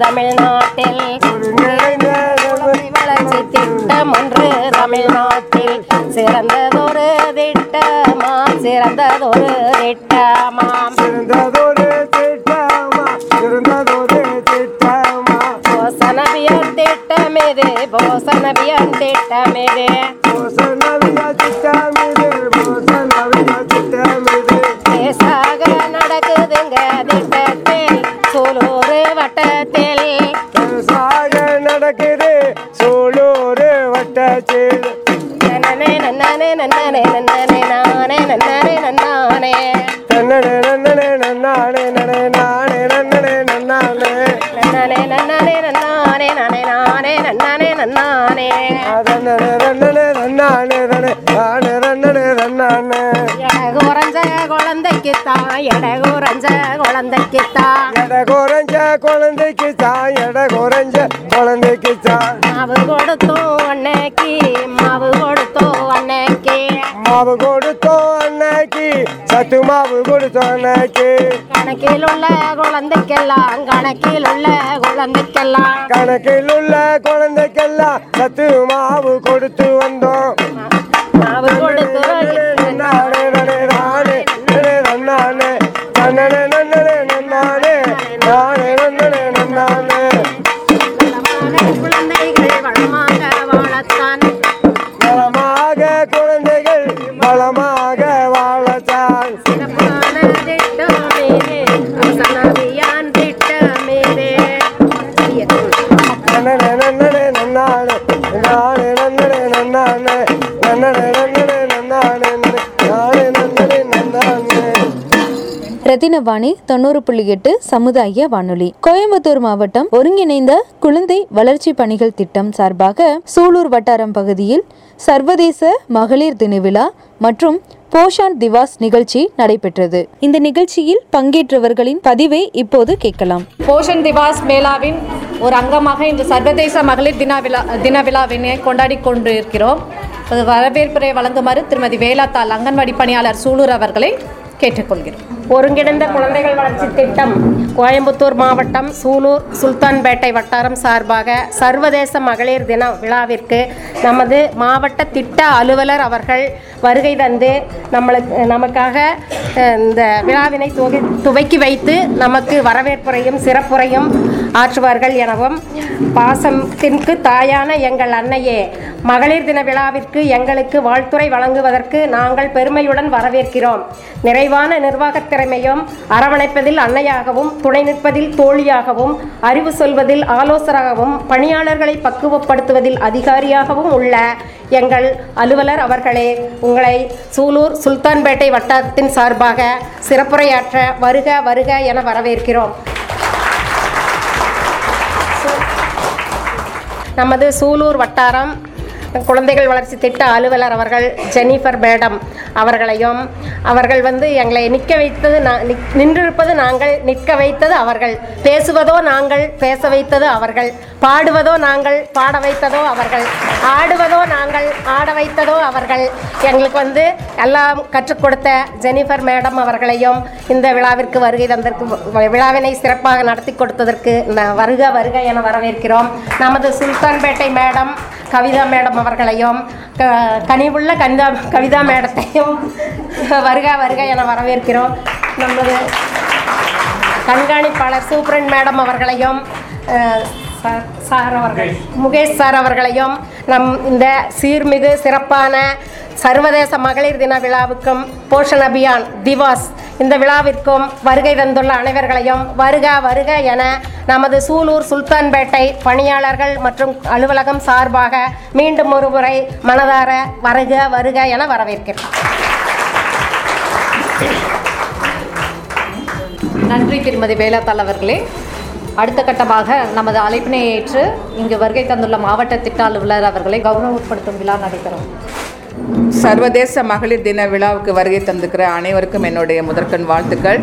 தமிழ்நாட்டில் வளர்ச்சி திட்டம் ஒன்று தமிழ்நாட்டில் சிறந்ததொரு திட்டமா சிறந்ததொரு திட்டமாம். சிறந்ததொரு திட்டமா? சிறந்ததொரு திட்டமா? போசனவியன் திட்டம் இது போசனவியன் திட்டம் இது திட்டமிது. லேசாக நடக்குதுங்க திட்டத்தில் சூலூர் வட்டத்தில் சாக நடக்குது சூலூர் வட்டத்தில். நன்னனே நன்னனே நன்னனே நன்னனே நானே நன்னனே நன்னானே. தன்னனே நன்னனே நன்னானே நனே நானே நன்னனே நன்னானே. நன்னனே நன்னனே நன்னானே நானே நானே நன்னனே. நன்னானே அதன்னனே நன்னனே நன்னானே நனே நானே நன்னனே. குழந்தைக்கு தான் எடகுறஞ்ச குழந்தைக்கு தான் எட குறைஞ்ச குழந்தைக்கு தான் எட குறைஞ்ச குழந்தைக்கு தான் மாவு கொடுத்தோம் அன்னைக்கு மாவு கொடுத்தோம் அன்னைக்கு. மாவு கொடுத்தோம் அன்னைக்கு சத்து மாவு கொடுத்தோம் அன்னைக்கு. கணக்கில் உள்ள குழந்தைக்கெல்லாம் கணக்கில் உள்ள குழந்தைக்கெல்லாம். கணக்கில் உள்ள குழந்தைக்கெல்லாம் சத்து மாவு கொடுத்து வந்தோம். மாவு கொடுத்து நன்னனே, நன்னனே, நன்னானே, ரத்தினவாணி தொண்ணூறு புள்ளி எட்டு சமுதாய வானொலி. கோயம்புத்தூர் மாவட்டம் ஒருங்கிணைந்த குழந்தை வளர்ச்சி பணிகள் திட்டம் சார்பாக சூலூர் வட்டாரம் பகுதியில் சர்வதேச மகளிர் தின விழா மற்றும் போஷான் திவாஸ் நிகழ்ச்சி நடைபெற்றது. இந்த நிகழ்ச்சியில் பங்கேற்றவர்களின் பதிவை இப்போது கேட்கலாம். போஷன் திவாஸ் மேளாவின் ஒரு அங்கமாக இன்று சர்வதேச மகளிர் தின விழா தின விழாவினை கொண்டாடி கொண்டிருக்கிறோம். அது வரவேற்புரை வழங்குமாறு திருமதி வேலாத்தாள் அங்கன்வாடி பணியாளர் சூலூர் அவர்களை கேட்டுக்கொள்கிறோம். ஒருங்கிணைந்த குழந்தைகள் வளர்ச்சி திட்டம். கோயம்புத்தூர் மாவட்டம் சூலூர் சுல்தான்பேட்டை வட்டாரம் சார்பாக சர்வதேச மகளிர் தின விழாவிற்கு நமது மாவட்ட திட்ட அலுவலர் அவர்கள் வருகை தந்து நம்மளுக்கு நமக்காக இந்த விழாவினை துவை துவக்கி வைத்து நமக்கு வரவேற்புரையும் சிறப்புரையும் ஆற்றுவார்கள் எனவும் பாசத்திற்கு தாயான எங்கள் அன்னையே மகளிர் தின விழாவிற்கு எங்களுக்கு வாழ்த்துரை வழங்குவதற்கு நாங்கள் பெருமையுடன் வரவேற்கிறோம். நிறைவான நிர்வாகத்திற்கு திறமையும் அரவணைப்பதில் அன்னையாகவும் துணை நிற்பதில் தோழியாகவும் அறிவு சொல்வதில் ஆலோசகராகவும் பணியாளர்களை பக்குவப்படுத்துவதில் அதிகாரியாகவும் உள்ள எங்கள் அலுவலர் அவர்களே உங்களை சூலூர் சுல்தான்பேட்டை வட்டாரத்தின் சார்பாக சிறப்புரையாற்ற வருக வருக என வரவேற்கிறோம். நமது சூலூர் வட்டாரம் குழந்தைகள் வளர்ச்சி திட்ட அலுவலர் அவர்கள் ஜெனிஃபர் மேடம். அவர்களையும். அவர்கள் வந்து எங்களை நிற்க வைத்தது நிக்- நின்றிருப்பது நாங்கள் நிற்க வைத்தது அவர்கள். பேசுவதோ நாங்கள் பேச வைத்தது அவர்கள். பாடுவதோ நாங்கள் பாட வைத்ததோ அவர்கள். ஆடுவதோ நாங்கள் ஆட வைத்ததோ அவர்கள். எங்களுக்கு வந்து எல்லாம் கற்றுக் கொடுத்த ஜெனிஃபர் மேடம் அவர்களையும் இந்த விழாவிற்கு வருகை தந்திருக்கு வ- விழாவினை சிறப்பாக நடத்தி கொடுத்ததற்கு ந- வருக வருக என வரவேற்கிறோம். நமது சுல்தான்பேட்டை மேடம் கவிதா மேடம் அவர்களையும் க- கனிவுள்ள கனிதா கவிதா மேடத்தையும் வருக வருக என வரவேற்கிறோம். நமது கண்காணிப்பாளர் சூப்ரன் மேடம் அவர்களையும் சார் சார் அவர்கள் முகேஷ் சார் அவர்களையும் நம் இந்த சீர்மிகு சிறப்பான சர்வதேச மகளிர் தின விழாவுக்கும் போஷன் அபியான் திவாஸ் இந்த விழாவிற்கும் வருகை தந்துள்ள அனைவர்களையும் வருக வருக என நமது சூலூர் சுல்தான்பேட்டை பணியாளர்கள் மற்றும் அலுவலகம் சார்பாக மீண்டும் ஒரு முறை மனதார வருக வருக என வரவேற்கிறோம் நன்றி திருமதி வேலாத்தாள் அவர்களே. அடுத்த கட்டமாக நமது அழைப்பினை ஏற்று இங்கு வருகை தந்துள்ள மாவட்ட திட்ட அலுவலர் அவர்களை கௌரவப்படுத்தும் விழா நடைபெறும். சர்வதேச மகளிர் தின விழாவுக்கு வருகை தந்துக்கிற அனைவருக்கும் என்னுடைய முதற்கண் வாழ்த்துக்கள்.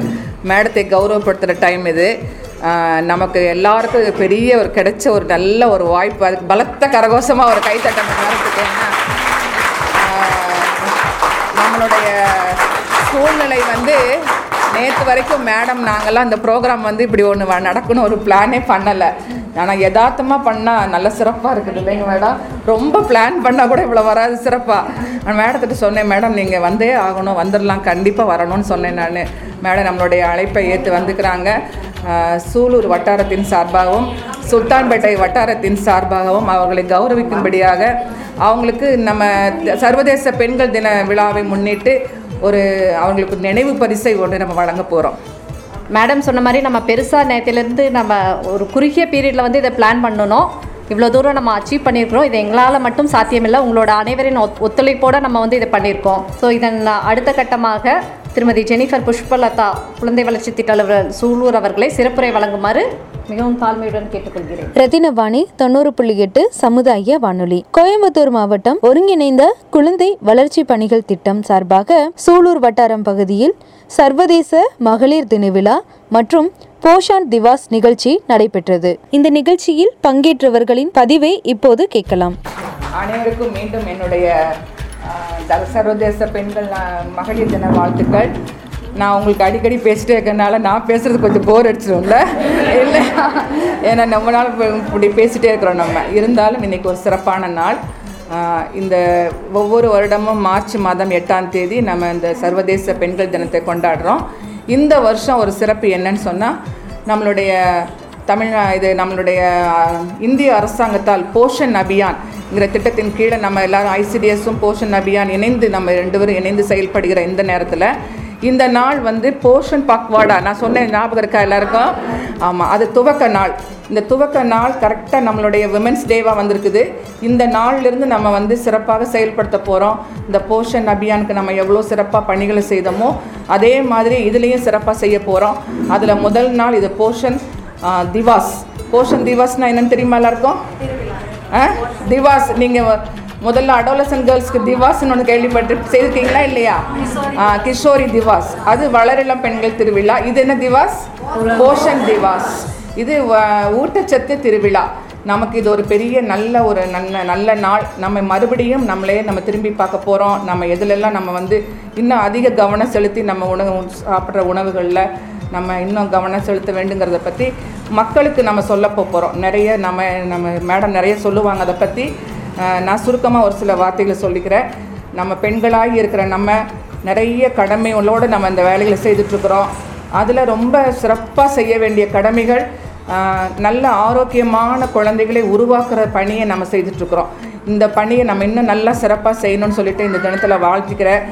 மேடத்தை கௌரவப்படுத்துகிற டைம் இது. நமக்கு எல்லாருக்கும் பெரிய ஒரு கிடைச்ச ஒரு நல்ல ஒரு வாய்ப்பு. அதுக்கு பலத்த கரகோஷமாக ஒரு கைத்தட்டம் நேரத்துக்கு நம்மளுடைய சூழ்நிலை வந்து நேற்று வரைக்கும் மேடம் நாங்கள்லாம் இந்த ப்ரோக்ராம் வந்து இப்படி ஒன்று நடக்கணும் ஒரு பிளானே பண்ணலை. ஆனால் யதார்த்தமாக பண்ணால் நல்ல சிறப்பாக இருக்குது இல்லைங்க மேடம் ரொம்ப பிளான் பண்ணால் கூட இவ்வளோ வராது சிறப்பாக நான் மேடத்திட்ட சொன்னேன் மேடம் நீங்கள் வந்தே ஆகணும் வந்துடலாம் கண்டிப்பாக வரணும்னு சொன்னேன் நான். மேடம் நம்மளுடைய அழைப்பை ஏற்று வந்துக்கிறாங்க சூலூர் வட்டாரத்தின் சார்பாகவும் சுல்தான்பேட்டை வட்டாரத்தின் சார்பாகவும் அவர்களை கௌரவிக்கும்படியாக அவங்களுக்கு நம்ம சர்வதேச பெண்கள் தின விழாவை முன்னிட்டு ஒரு அவங்களுக்கு நினைவு பரிசை ஒன்று நம்ம வழங்க போகிறோம் மேடம் சொன்ன மாதிரி நம்ம பெருசாக நேரத்திலேருந்து நம்ம ஒரு குறுகிய பீரியடில் வந்து இதை பிளான் பண்ணணும். இவ்வளோ தூரம் நம்ம அச்சீவ் பண்ணியிருக்கிறோம். இது எங்களால் மட்டும் சாத்தியமில்லை. உங்களோட அனைவரின் ஒத் ஒத்துழைப்போடு நம்ம வந்து இதை பண்ணியிருக்கோம். ஸோ இதன் அடுத்த கட்டமாக திருமதி ஜெனிஃபர் புஷ்பலதா குழந்தை வளர்ச்சி திட்ட அலுவலர் சூலூர் அவர்களை சிறப்புரை வழங்குமாறு மிகவும் தாழ்மையுடன் கேட்டுக்கொள்கிறேன். ரத்தினவாணி தொண்ணூறு புள்ளி எட்டு சமுதாய வானொலி. கோயம்புத்தூர் மாவட்டம் ஒருங்கிணைந்த குழந்தை வளர்ச்சி பணிகள் திட்டம் சார்பாக சூலூர் வட்டாரம் பகுதியில் சர்வதேச மகளிர் தின விழா மற்றும் போஷான் திவாஸ் நிகழ்ச்சி நடைபெற்றது. இந்த நிகழ்ச்சியில் பங்கேற்றவர்களின் பதிவை இப்போது கேட்கலாம். அனைவருக்கும் மீண்டும் என்னுடைய சர்வதேச பெண்கள் மகளிர் தின வாழ்த்துக்கள். நான் உங்களுக்கு அடிக்கடி பேசிட்டே இருக்கிறனால நான் பேசுறது கொஞ்சம் போர் அடிச்சிடும்ல இல்லை. ஏன்னா ரொம்ப நாள் இப்படி பேசிட்டே இருக்கிறோம் நம்ம. இருந்தாலும் இன்னைக்கு ஒரு சிறப்பான நாள். இந்த ஒவ்வொரு வருடமும் மார்ச் மாதம் எட்டாம் தேதி நம்ம இந்த சர்வதேச பெண்கள் தினத்தை கொண்டாடுறோம். இந்த வருஷம் ஒரு சிறப்பு என்னன்னு சொன்னால் நம்மளுடைய தமிழ் இது நம்மளுடைய இந்திய அரசாங்கத்தால் போஷன் அபியான்ங்கிற திட்டத்தின் கீழே நம்ம எல்லாரும் ஐசிடிஎஸும் போஷன் அபியான் இணைந்து நம்ம ரெண்டு பேரும் இணைந்து செயல்படுகிற இந்த நேரத்தில் இந்த நாள் வந்து போஷன் பக்வாடா? நான் சொன்னேன் ஞாபகம் இருக்கா எல்லாருக்கும்? ஆமாம் அது துவக்க நாள். இந்த துவக்க நாள் கரெக்டாக நம்மளுடைய விமென்ஸ் டேவாக வந்திருக்குது. இந்த நாள்லேருந்து நம்ம வந்து சிறப்பாக செயல்படுத்த போகிறோம் இந்த போஷன் அபியானுக்கு நம்ம எவ்வளோ சிறப்பாக பணிகளை செய்தோமோ அதே மாதிரி இதுலேயும் சிறப்பாக செய்ய போகிறோம் அதில் முதல் நாள் இது போஷன். திவாஸ். போஷன் திவாஸ்னால் என்னென்னு தெரியுமா எல்லாருக்கும்? ஆ? திவாஸ் நீங்கள் முதல்ல அடோலசன் கேர்ள்ஸ்க்கு திவாஸ்னு ஒன்று கேள்விப்பட்டு செய்திருக்கீங்களா இல்லையா? கிஷோரி திவாஸ். அது வளரிளம் பெண்கள் திருவிழா. இது என்ன திவாஸ்? போஷன் திவாஸ். இது ஊட்டச்சத்து திருவிழா. நமக்கு இது ஒரு பெரிய நல்ல ஒரு நல்ல நல்ல நாள். நம்ம மறுபடியும் நம்மளே நம்ம திரும்பி பார்க்க போகிறோம் நம்ம எதுலெல்லாம் நம்ம வந்து இன்னும் அதிக கவனம் செலுத்தி நம்ம உணவு சாப்பிட்ற உணவுகளில் நம்ம இன்னும் கவனம் செலுத்த வேண்டுங்கிறத பற்றி மக்களுக்கு நம்ம சொல்ல போகிறோம் நிறைய நம்ம நம்ம மேடம் நிறைய சொல்லுவாங்க அதை பற்றி நான் சுருக்கமாக ஒரு சில வார்த்தைகளை சொல்லிக்கிறேன். நம்ம பெண்களாகி இருக்கிற நம்ம நிறைய கடமைகளோடு நம்ம இந்த வேலைகளை செய்துட்ருக்குறோம் அதில் ரொம்ப சிறப்பாக செய்ய வேண்டிய கடமைகள் நல்ல ஆரோக்கியமான குழந்தைகளை உருவாக்குற பணியை நம்ம செய்துட்ருக்குறோம் இந்த பணியை நம்ம இன்னும் நல்லா சிறப்பாக செய்யணும்னு சொல்லிட்டு இந்த தினத்தில் வாழ்த்துக்கிறேன்.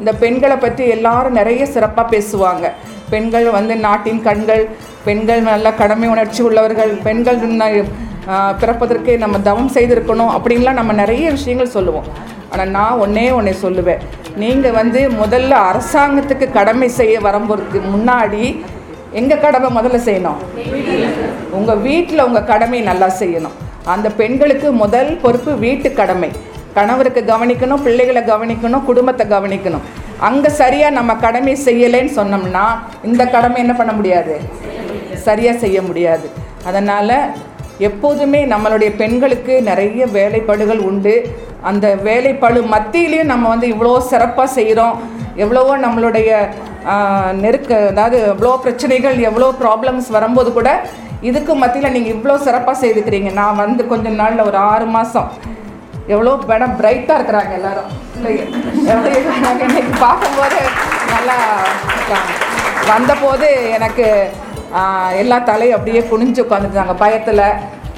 இந்த பெண்களை பற்றி எல்லாரும் நிறைய சிறப்பாக பேசுவாங்க. பெண்கள் வந்து நாட்டின் கண்கள் பெண்கள் நல்ல கடமை உணர்ச்சி உள்ளவர்கள் பெண்கள் ந- பிறப்பதற்கே நம்ம தவம் செய்திருக்கணும் அப்படின்லாம் நம்ம நிறைய விஷயங்கள் சொல்லுவோம். ஆனால் நான் ஒன்றே ஒன்றே சொல்லுவேன். நீங்கள் வந்து முதல்ல அரசாங்கத்துக்கு கடமை செய்ய வரும்போதுக்கு முன்னாடி எங்கள் கடமை முதல்ல செய்யணும்? உங்கள் வீட்டில் உங்கள் கடமையை நல்லா செய்யணும். அந்த பெண்களுக்கு முதல் பொறுப்பு வீட்டு கடமை. கணவருக்கு கவனிக்கணும் பிள்ளைகளை கவனிக்கணும் குடும்பத்தை கவனிக்கணும். அங்கே சரியாக நம்ம கடமை செய்யலைன்னு சொன்னோம்னா இந்த கடமை என்ன பண்ண முடியாது? சரியாக செய்ய முடியாது. அதனால் எப்போதுமே நம்மளுடைய பெண்களுக்கு நிறைய வேலைப்பாடுகள் உண்டு. அந்த வேலைப்பாடு மத்தியிலையும் நம்ம வந்து இவ்வளோ சிறப்பாக செய்கிறோம் எவ்வளவோ நம்மளுடைய நெருக்க அதாவது எவ்வளோ பிரச்சனைகள் எவ்வளோ ப்ராப்ளம்ஸ் வரும்போது கூட இதுக்கு மத்தியில் நீங்கள் இவ்வளோ சிறப்பாக செய்துக்கிறீங்க. நான் வந்து கொஞ்ச நாளில் ஒரு ஆறு மாதம் எவ்வளோ மேடம் பிரைட்டாக இருக்கிறாங்க எல்லாரும். இன்னைக்கு பார்க்கும்போது நல்லா வந்தபோது எனக்கு எல்லா தலையும் அப்படியே குனிஞ்சு உட்காந்துருந்தாங்க பயத்தில்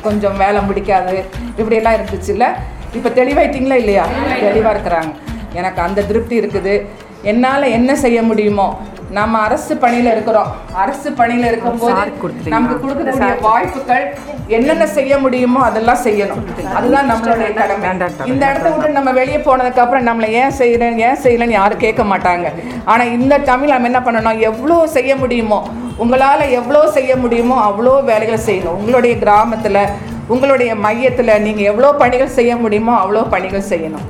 கொஞ்சம் வேலை முடிக்காது இப்படியெல்லாம் இருந்துச்சுல்ல இப்போ தெளிவாயிட்டிங்களா இல்லையா? தெளிவாக இருக்கிறாங்க. எனக்கு அந்த திருப்தி இருக்குது. என்னால் என்ன செய்ய முடியுமோ நம்ம அரசு பணியில் இருக்கிறோம். அரசு பணியில் இருக்கும்போது நமக்கு கொடுக்கக்கூடிய வாய்ப்புகள் என்னென்ன செய்ய முடியுமோ அதெல்லாம் செய்யணும். அதுதான் நம்மளுடைய கடமை. இந்த இடத்த விட்டு நம்ம வெளியே போனதுக்கு அப்புறம் நம்மளை ஏன் செய்யறேன் ஏன் செய்யலைன்னு யாரும் கேட்க மாட்டாங்க. ஆனால் இந்த தமிழ் நம்ம என்ன பண்ணணும்? எவ்வளோ செய்ய முடியுமோ உங்களால் எவ்வளோ செய்ய முடியுமோ அவ்வளோ வேலைகளை செய்யணும். உங்களுடைய கிராமத்தில் உங்களுடைய மையத்தில் நீங்கள் எவ்வளோ பணிகள் செய்ய முடியுமோ அவ்வளோ பணிகள் செய்யணும்.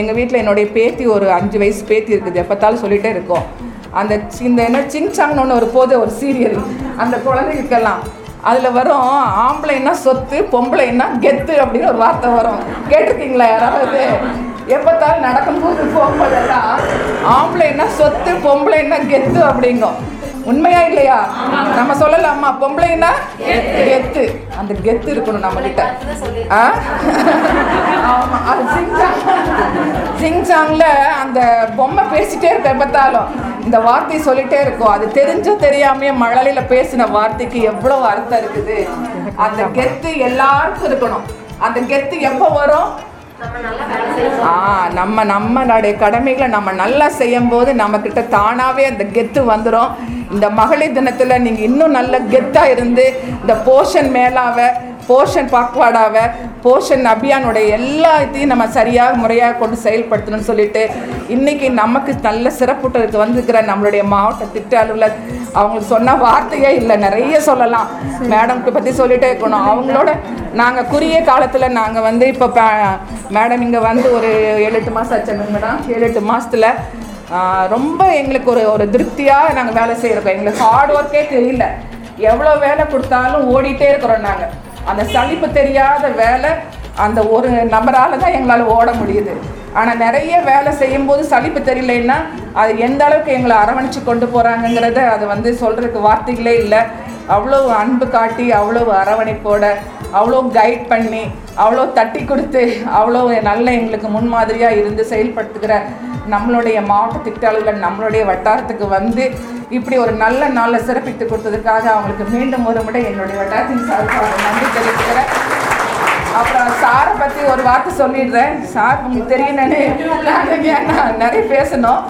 எங்கள் வீட்டில் என்னுடைய பேத்தி ஒரு அஞ்சு வயசு பேத்தி இருக்குது. எப்போத்தாலும் சொல்லிகிட்டே இருக்கோம். அந்த சி- இந்த என்ன சிங்சாங்னு ஒன்று ஒரு போது ஒரு சீரியல் அந்த குழந்தைகளுக்கெல்லாம். அதில் வரும் ஆம்பளைன்னா சொத்து பொம்பளைன்னா கெத்து அப்படின்னு ஒரு வார்த்தை வரும். கேட்டிருக்கீங்களா யாராவது? எப்போத்தாலும் நடக்கும்போது போகும்போதெல்லாம் ஆம்பளைன்னா சொத்து பொம்பளைன்னா கெத்து அப்படிங்கும். உண்மையா இல்லையா? நம்ம சொல்லலாமா? பொம்பளைன்னா கெத்து. அந்த கெத்து இருக்கணும் நம்ம கிட்ட ஆமா அது சிங்சாங் சிங்சாங்ல அந்த பொம்மை பேசிட்டே இருப்பேன் பார்த்தாலும். இந்த வார்த்தை சொல்லிட்டே இருக்கும். அது தெரிஞ்சோ தெரியாமையே மழலையில பேசின வார்த்தைக்கு எவ்வளவு அர்த்தம் இருக்குது? அந்த கெத்து எல்லாருக்கும் இருக்கணும். அந்த கெத்து எப்போ வரும்? ஆ நம்ம நம்மளுடைய கடமைகளை நம்ம நல்லா செய்யும் போது நம்மக்கிட்ட தானாகவே அந்த கெத்து வந்துடும் இந்த மகளிர் தினத்தில் நீங்கள் இன்னும் நல்ல கெத்தாக இருந்து இந்த போஷன் மேலாவை போஷன் பாக்வாடாவை போஷன் அபியானுடைய எல்லாத்தையும் நம்ம சரியாக முறையாக கொண்டு செயல்படுத்தணும்னு சொல்லிட்டு இன்னைக்கு நமக்கு நல்ல சிறப்புட்டதுக்கு வந்துருக்கிற நம்மளுடைய மாவட்ட திட்ட அலுவலர் அவங்களுக்கு சொன்ன வார்த்தையே இல்லை நிறைய சொல்லலாம். மேடம்க்கு பற்றி சொல்லிட்டே இருக்கணும். அவங்களோட நாங்கள் குறுகிய காலத்தில் நாங்கள் வந்து இப்போ மேடம் இங்கே வந்து ஒரு ஏழு எட்டு மாதம் ஆச்சுங்க மேடம். ஏழு எட்டு மாதத்தில் ரொம்ப எங்களுக்கு ஒரு ஒரு திருப்தியாக நாங்கள் வேலை செய்கிறோம் எங்களுக்கு ஹார்ட் ஒர்க்கே தெரியல. எவ்வளோ வேலை கொடுத்தாலும் ஓடிட்டே இருக்கிறோம் நாங்கள் அந்த சலிப்பு தெரியாத வேலை அந்த ஒரு நபரால் தான் எங்களால் ஓட முடியுது. ஆனால் நிறைய வேலை செய்யும்போது சலிப்பு தெரியலன்னா அது எந்த அளவுக்கு எங்களை அரவணைச்சு கொண்டு போகிறாங்கங்கிறத அது வந்து சொல்கிறதுக்கு வார்த்தைகளே இல்லை. அவ்வளோ அன்பு காட்டி அவ்வளோ அரவணைப்போட அவ்வளோ கைட் பண்ணி அவ்வளோ தட்டி கொடுத்து அவ்வளோ நல்ல எங்களுக்கு முன்மாதிரியாக இருந்து செயல்படுத்துகிற நம்மளுடைய மாவட்ட திட்ட அலுவலர் நம்மளுடைய வட்டாரத்துக்கு வந்து இப்படி ஒரு நல்ல நாளில் சிறப்பித்து கொடுத்ததுக்காக அவங்களுக்கு மீண்டும் ஒரு முறை என்னுடைய வட்டாரத்தின் சார்பாக நன்றி தெரிவிக்கிறேன் அப்புறம் சாரை பற்றி ஒரு வார்த்தை சொல்லிடுறேன். சார் உங்களுக்கு தெரியும் நான் நிறைய பேசணும்.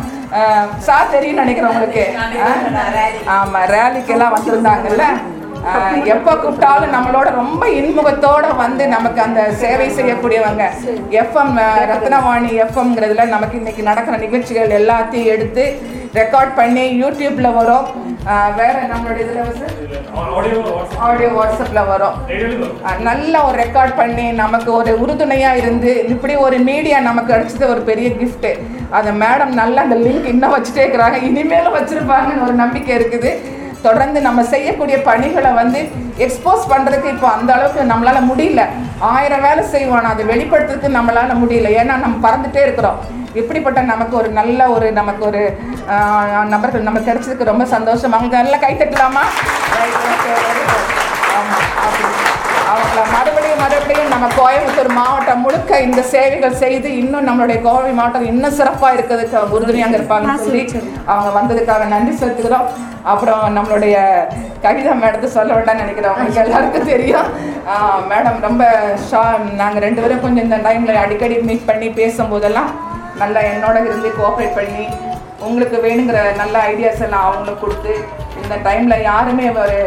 சார் தெரியும் நினைக்கிறேன் உங்களுக்கு. ஆமாம் ரேலிக்கெல்லாம் வந்திருந்தாங்கல்ல. எப்போ கூப்பிட்டாலும் நம்மளோட ரொம்ப இன்முகத்தோட வந்து நமக்கு அந்த சேவை செய்யக்கூடியவங்க. எஃப்எம் ரத்னவாணி எஃப்எம்ங்கிறதுல நமக்கு இன்னைக்கு நடக்கிற நிகழ்ச்சிகள் எல்லாத்தையும் எடுத்து ரெக்கார்ட் பண்ணி யூடியூப்ல வரும். வேற நம்மளுடைய இதில் வந்து ஆடியோ வாட்ஸ்அப்பில் வரும். நல்ல ஒரு ரெக்கார்ட் பண்ணி நமக்கு ஒரு உறுதுணையாக இருந்து இப்படி ஒரு மீடியா நமக்கு அடிச்சது ஒரு பெரிய கிஃப்ட்டு அந்த மேடம் நல்லா அந்த லிங்க் இன்னும் வச்சுட்டே இருக்கிறாங்க. இனிமேலும் வச்சுருப்பாங்கன்னு ஒரு நம்பிக்கை இருக்குது. தொடர்ந்து நம்ம செய்யக்கூடிய பணிகளை வந்து எக்ஸ்போஸ் பண்ணுறதுக்கு இப்போ அந்த அளவுக்கு நம்மளால் முடியல. ஆயிரம் வேலை செய்வோம் அதை வெளிப்படுத்துறதுக்கு நம்மளால் முடியல. ஏன்னா நம்ம பறந்துட்டே இருக்கிறோம். இப்படிப்பட்ட நமக்கு ஒரு நல்ல ஒரு நமக்கு ஒரு நபர்கள் நம்ம கிடைச்சதுக்கு ரொம்ப சந்தோஷம். அவங்க நல்லா கை ஆமாம் அப்படி. அவங்கள மறுபடியும் மறுபடியும் நம்ம கோயம்புத்தூர் மாவட்டம் முழுக்க இந்த சேவைகள் செய்து இன்னும் நம்மளுடைய கோவை மாவட்டம் இன்னும் சிறப்பாக இருக்கிறதுக்கு உறுதுணையாக இருப்பாங்கன்னு சொல்லி அவங்க வந்ததுக்காக நன்றி செலுத்துகிறோம். அப்புறம் நம்மளுடைய கவிதா மேடத்தை சொல்ல வேண்டாம்னு நினைக்கிறோம் உங்களுக்கு எல்லாருக்கும் தெரியும். மேடம் ரொம்ப ஷா நாங்கள் ரெண்டு பேரும் கொஞ்சம் இந்த டைமில் அடிக்கடி மீட் பண்ணி பேசும்போதெல்லாம் நல்லா என்னோட இருந்து கோஆப்ரேட் பண்ணி உங்களுக்கு வேணுங்கிற நல்ல ஐடியாஸ் எல்லாம் அவங்களுக்கு கொடுத்து இந்த டைமில் யாருமே ஒரு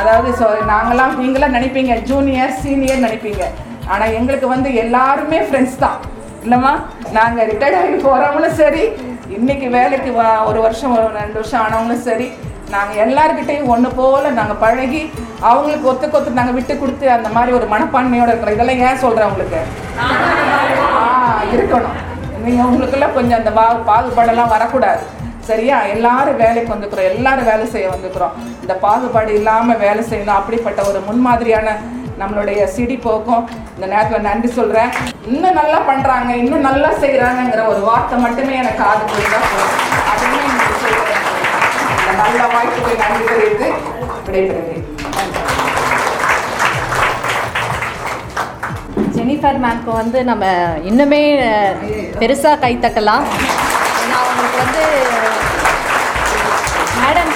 அதாவது ஸோ நாங்களாம் நீங்களாம் நினைப்பீங்க ஜூனியர் சீனியர் நினைப்பீங்க. ஆனால் எங்களுக்கு வந்து எல்லாருமே ஃப்ரெண்ட்ஸ் தான். இல்லைம்மா? நாங்கள் ரிட்டையர்ட் ஆகி போகிறவங்களும் சரி இன்னைக்கு வேலைக்கு ஒரு வருஷம் ஒரு ரெண்டு வருஷம் ஆனவங்களும் சரி நாங்கள் எல்லாருக்கிட்டையும் ஒன்று போல் நாங்கள் பழகி அவங்களுக்கு ஒத்து ஒத்து நாங்கள் விட்டு கொடுத்து அந்த மாதிரி ஒரு மனப்பான்மையோடு இருக்கிறோம். இதெல்லாம் ஏன் சொல்கிறேன் உங்களுக்கு? ஆ இருக்கணும். நீங்கள் உங்களுக்கெல்லாம் கொஞ்சம் அந்த பா பாகுபாடெல்லாம் வரக்கூடாது. சரியா? எல்லாரும் வேலைக்கு வந்துக்கிறோம். எல்லாரும் வேலை செய்ய வந்துக்கிறோம். இந்த பாகுபாடு இல்லாமல் வேலை செய்யணும். அப்படிப்பட்ட ஒரு முன்மாதிரியான நம்மளுடைய சிடி போக்கும். இந்த நேரத்தில் நன்றி சொல்கிறேன் இன்னும் நல்லா பண்ணுறாங்க இன்னும் நல்லா செய்கிறாங்கங்கிற ஒரு வார்த்தை மட்டுமே எனக்கு காது போயிருந்தா போதும். அதுவுமே எனக்கு சொல்கிறேன் இந்த நல்ல வாய்ப்புக்கு நன்றி தெரிவித்து விடைபெறுகிறேன். ஜெனிஃபர் மேம்க்கு வந்து நம்ம இன்னுமே பெருசாக கை தக்கலாம் ஏன்னா அவங்களுக்கு வந்து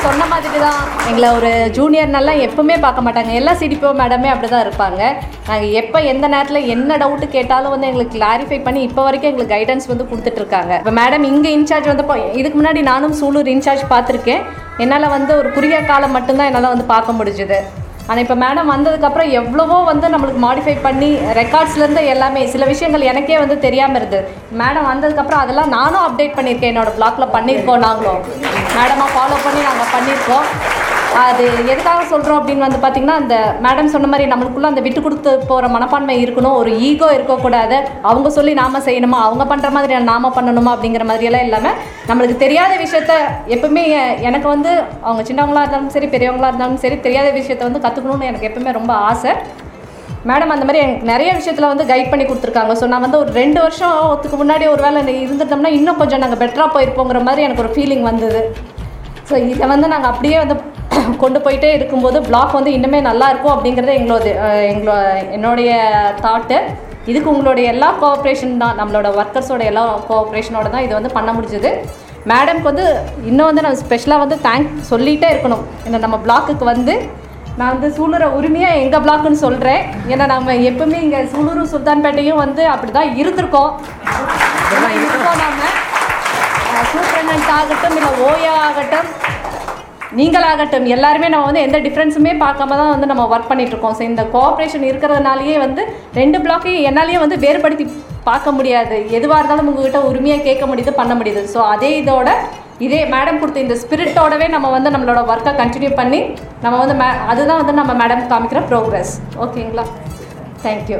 சொன்ன மாதிரி தான் எங்களை ஒரு ஜூனியர்னெல்லாம் எப்பவுமே பார்க்க மாட்டாங்க. எல்லா சிடிப்போ மேடமே அப்படி தான் இருப்பாங்க. நாங்கள் எப்போ எந்த நேரத்தில் என்ன டவுட்டு கேட்டாலும் வந்து எங்களுக்கு கிளாரிஃபை பண்ணி இப்போ வரைக்கும் எங்களுக்கு கைடன்ஸ் வந்து கொடுத்துட்ருக்காங்க இப்போ மேடம் இங்கே இன்சார்ஜ் வந்து இப்போ இதுக்கு முன்னாடி நானும் சூலூர் இன்சார்ஜ் பார்த்துருக்கேன். என்னால் வந்து ஒரு குறுகிய காலம் மட்டும்தான் என்னால் வந்து பார்க்க முடிஞ்சுது. ஆனால் இப்போ மேடம் வந்ததுக்கப்புறம் எவ்வளவோ வந்து நம்மளுக்கு மாடிஃபை பண்ணி ரெக்கார்ட்ஸ்லேருந்து எல்லாமே சில விஷயங்கள் எனக்கே வந்து தெரியாமல் இருந்தது. மேடம் வந்ததுக்கப்புறம் அதெல்லாம் நானும் அப்டேட் பண்ணியிருக்கேன் என்னோடய பிளாக்ல பண்ணியிருக்கோம் நாங்களும். மேடமாக ஃபாலோ பண்ணி நாங்கள் பண்ணியிருக்கோம். அது எதுக்காக சொல்கிறோம் அப்படின்னு வந்து பார்த்திங்கன்னா அந்த மேடம் சொன்ன மாதிரி நம்மளுக்குள்ளே அந்த விட்டு கொடுத்து போகிற மனப்பான்மை இருக்கணும் ஒரு ஈகோ இருக்கக்கூடாது அவங்க சொல்லி நாம் செய்யணுமா? அவங்க பண்ணுற மாதிரி நாம் பண்ணணுமா அப்படிங்கிற மாதிரியெல்லாம் இல்லாமல் நம்மளுக்கு தெரியாத விஷயத்த எப்பவுமே எனக்கு வந்து அவங்க சின்னவங்களாக இருந்தாலும் சரி பெரியவங்களா இருந்தாலும் சரி தெரியாத விஷயத்த வந்து கற்றுக்கணும்னு எனக்கு எப்பவுமே ரொம்ப ஆசை. மேடம் அந்த மாதிரி எனக்கு நிறைய விஷயத்தில் வந்து கைட் பண்ணி கொடுத்துருக்காங்க. ஸோ நான் வந்து ஒரு ரெண்டு வருஷத்துக்கு முன்னாடி ஒரு வேலை இருந்துட்டோம்னா இன்னும் கொஞ்சம் நாங்கள் பெட்டராக போயிருப்போங்கிற மாதிரி எனக்கு ஒரு ஃபீலிங் வந்தது. ஸோ இதை வந்து நாங்கள் அப்படியே வந்து கொண்டு போயிட்டே இருக்கும்போது பிளாக் வந்து இன்னுமே நல்லா இருக்கும் அப்படிங்கிறது எங்களோட எங்களோ என்னுடைய தாட்டு இதுக்கு உங்களுடைய எல்லா கோஆப்ரேஷன் தான் நம்மளோட ஒர்க்கர்ஸோட எல்லா கோஆப்ரேஷனோட தான் இது வந்து பண்ண முடிஞ்சது. மேடம்க்கு வந்து இன்னும் வந்து நான் ஸ்பெஷலாக வந்து தேங்க் சொல்லிகிட்டே இருக்கணும். ஏன்னா நம்ம பிளாக்குக்கு வந்து நான் வந்து சூலூரை உரிமையாக எங்கள் பிளாக்குன்னு சொல்கிறேன் ஏன்னா நம்ம எப்பவுமே இங்கே சூலூர் சுல்தான்பேட்டையும் வந்து அப்படி தான் இருந்திருக்கோம் இருக்கோம் நாம சூப்பரண்ட் ஆகட்டும் இல்லை ஓயா ஆகட்டும் நீங்களாகட்டும் எல்லாருமே நம்ம வந்து எந்த டிஃப்ரென்ஸுமே பார்க்காம தான் வந்து நம்ம ஒர்க் பண்ணிகிட்ருக்கோம் இருக்கோம். ஸோ இந்த கோஆப்ரேஷன் இருக்கிறதுனாலயே வந்து ரெண்டு பிளாக்கையும் என்னாலையும் வந்து வேறுபடுத்தி பார்க்க முடியாது. எதுவாக இருந்தாலும் உங்ககிட்ட உரிமையாக கேட்க முடியுது பண்ண முடியுது. ஸோ அதே இதோட இதே மேடம் கொடுத்த இந்த ஸ்பிரிட்டோடவே நம்ம வந்து நம்மளோட ஒர்க்கை கண்டினியூ பண்ணி நம்ம வந்து மே அதுதான் வந்து நம்ம மேடம் காமிக்கிற ப்ரோக்ரஸ் ஓகேங்களா? தேங்க்யூ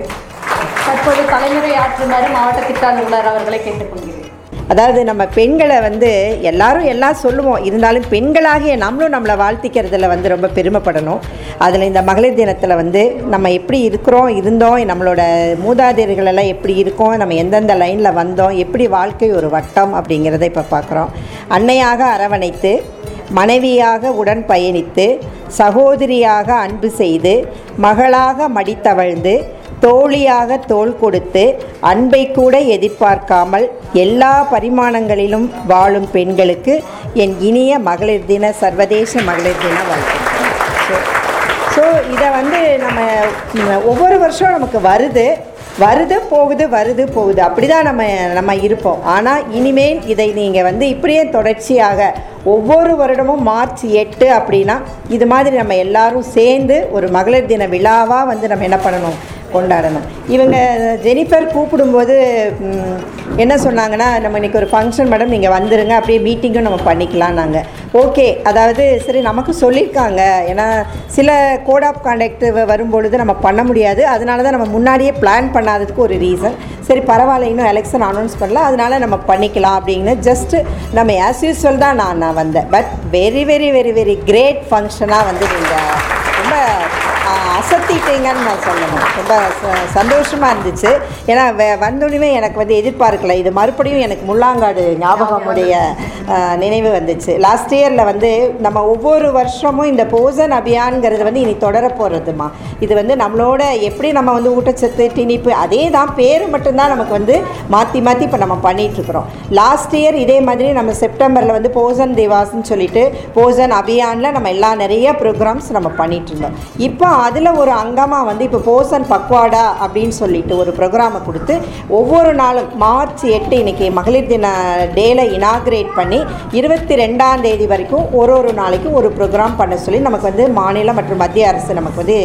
தற்போது தலைமுறை ஆற்றுமாறு மாவட்ட திட்ட அலுவலர் அவர்களை கேட்டுக்கொள்கிறேன். அதாவது நம்ம பெண்களை வந்து எல்லாரும் எல்லாம் சொல்லுவோம். இருந்தாலும் பெண்களாகிய நம்மளும் நம்மளை வாழ்த்திக்கிறதுல வந்து ரொம்ப பெருமைப்படணும். அதில் இந்த மகளிர் தினத்தில் வந்து நம்ம எப்படி இருக்கிறோம் இருந்தோம் நம்மளோட மூதாதையர்கள் எல்லாம் எப்படி இருக்கோம் நம்ம எந்தெந்த லைனில் வந்தோம் எப்படி வாழ்க்கை ஒரு வட்டம் அப்படிங்கிறத இப்போ பார்க்குறோம் அன்னையாக அரவணைத்து மனைவியாக உடன் பயணித்து சகோதரியாக அன்பு செய்து மகளாக மடித்தவழ்ந்து தோழியாக தோள் கொடுத்து அன்பை கூட எதிர்பார்க்காமல் எல்லா பரிமாணங்களிலும் வாழும் பெண்களுக்கு என் இனிய மகளிர் தின சர்வதேச மகளிர் தின வாழ்த்துக்கள். ஸோ ஸோ இதை வந்து நம்ம நம்ம ஒவ்வொரு வருஷம் நமக்கு வருது. வருது போகுது வருது போகுது. அப்படி தான் நம்ம நம்ம இருப்போம். ஆனால் இனிமேல் இதை நீங்கள் வந்து இப்படியே தொடர்ச்சியாக ஒவ்வொரு வருடமும் மார்ச் எட்டு அப்படின்னா இது மாதிரி நம்ம எல்லாரும் சேர்ந்து ஒரு மகளிர் தின விழாவாக வந்து நம்ம என்ன பண்ணணும்? கொண்டாடணும். இவங்க ஜெனிஃபர் கூப்பிடும்போது என்ன சொன்னாங்கன்னா நம்ம இன்றைக்கி ஒரு ஃபங்க்ஷன் மேடம் நீங்கள் வந்துடுங்க அப்படியே மீட்டிங்கும் நம்ம பண்ணிக்கலாம் நாங்கள் ஓகே அதாவது சரி நமக்கு சொல்லியிருக்காங்க ஏன்னா சில கோட் ஆஃப் கான்டாக்ட் வரும்பொழுது நம்ம பண்ண முடியாது. அதனால தான் நம்ம முன்னாடியே பிளான் பண்ணாததுக்கு ஒரு ரீசன் சரி பரவாயில்ல இன்னும் எலெக்ஷன் அனௌன்ஸ் பண்ணல. அதனால நம்ம பண்ணிக்கலாம் அப்படின்னு. ஜஸ்ட்டு நம்ம ஆஸ் யூஸ்வல் தான் நான் நான் வந்தேன். But very very very very great ஃபங்க்ஷனாக வந்து நீங்கள் ரொம்ப அசத்திட்டீங்கன்னு நான் சொல்லணும். ரொம்ப ச- இருந்துச்சு. ஏன்னா வந்தோடனே எனக்கு வந்து எதிர்பார்க்கல. இது மறுபடியும் எனக்கு முள்ளாங்காடு ஞாபகமுடைய நினைவு வந்துச்சு. லாஸ்ட் இயரில் வந்து நம்ம ஒவ்வொரு வருஷமும் இந்த போசன் அபியான்ங்கிறது வந்து இனி தொடர போகிறதுமா இது வந்து நம்மளோட எப்படி நம்ம வந்து ஊட்டச்சத்து திணிப்பு அதே தான் பேர் மட்டும்தான் நமக்கு வந்து மாற்றி மாற்றி இப்போ நம்ம பண்ணிகிட்ருக்குறோம் லாஸ்ட் இயர் இதே மாதிரி நம்ம செப்டம்பரில் வந்து போசன் திவாஸ்ன்னு சொல்லிட்டு போசன் அபியானில் நம்ம எல்லா நிறைய ப்ரோக்ராம்ஸ் நம்ம பண்ணிகிட்ருந்தோம் இப்போ அதில் ஒரு அங்கமாக வந்து இப்போ போசன் பக்வாடா அப்படின்னு சொல்லிட்டு ஒரு ப்ரோக்ராமை கொடுத்து ஒவ்வொரு நாளும் மார்ச் எட்டு இன்னைக்கு மகளிர் தின டேல இனாக்ரேட் பண்ணி இருபத்தி ரெண்டாம் தேதி வரைக்கும் ஒரு ஒரு நாளைக்கும் ஒரு ப்ரோக்ராம் பண்ண சொல்லி நமக்கு வந்து மாநில மற்றும் மத்திய அரசு நமக்கு வந்து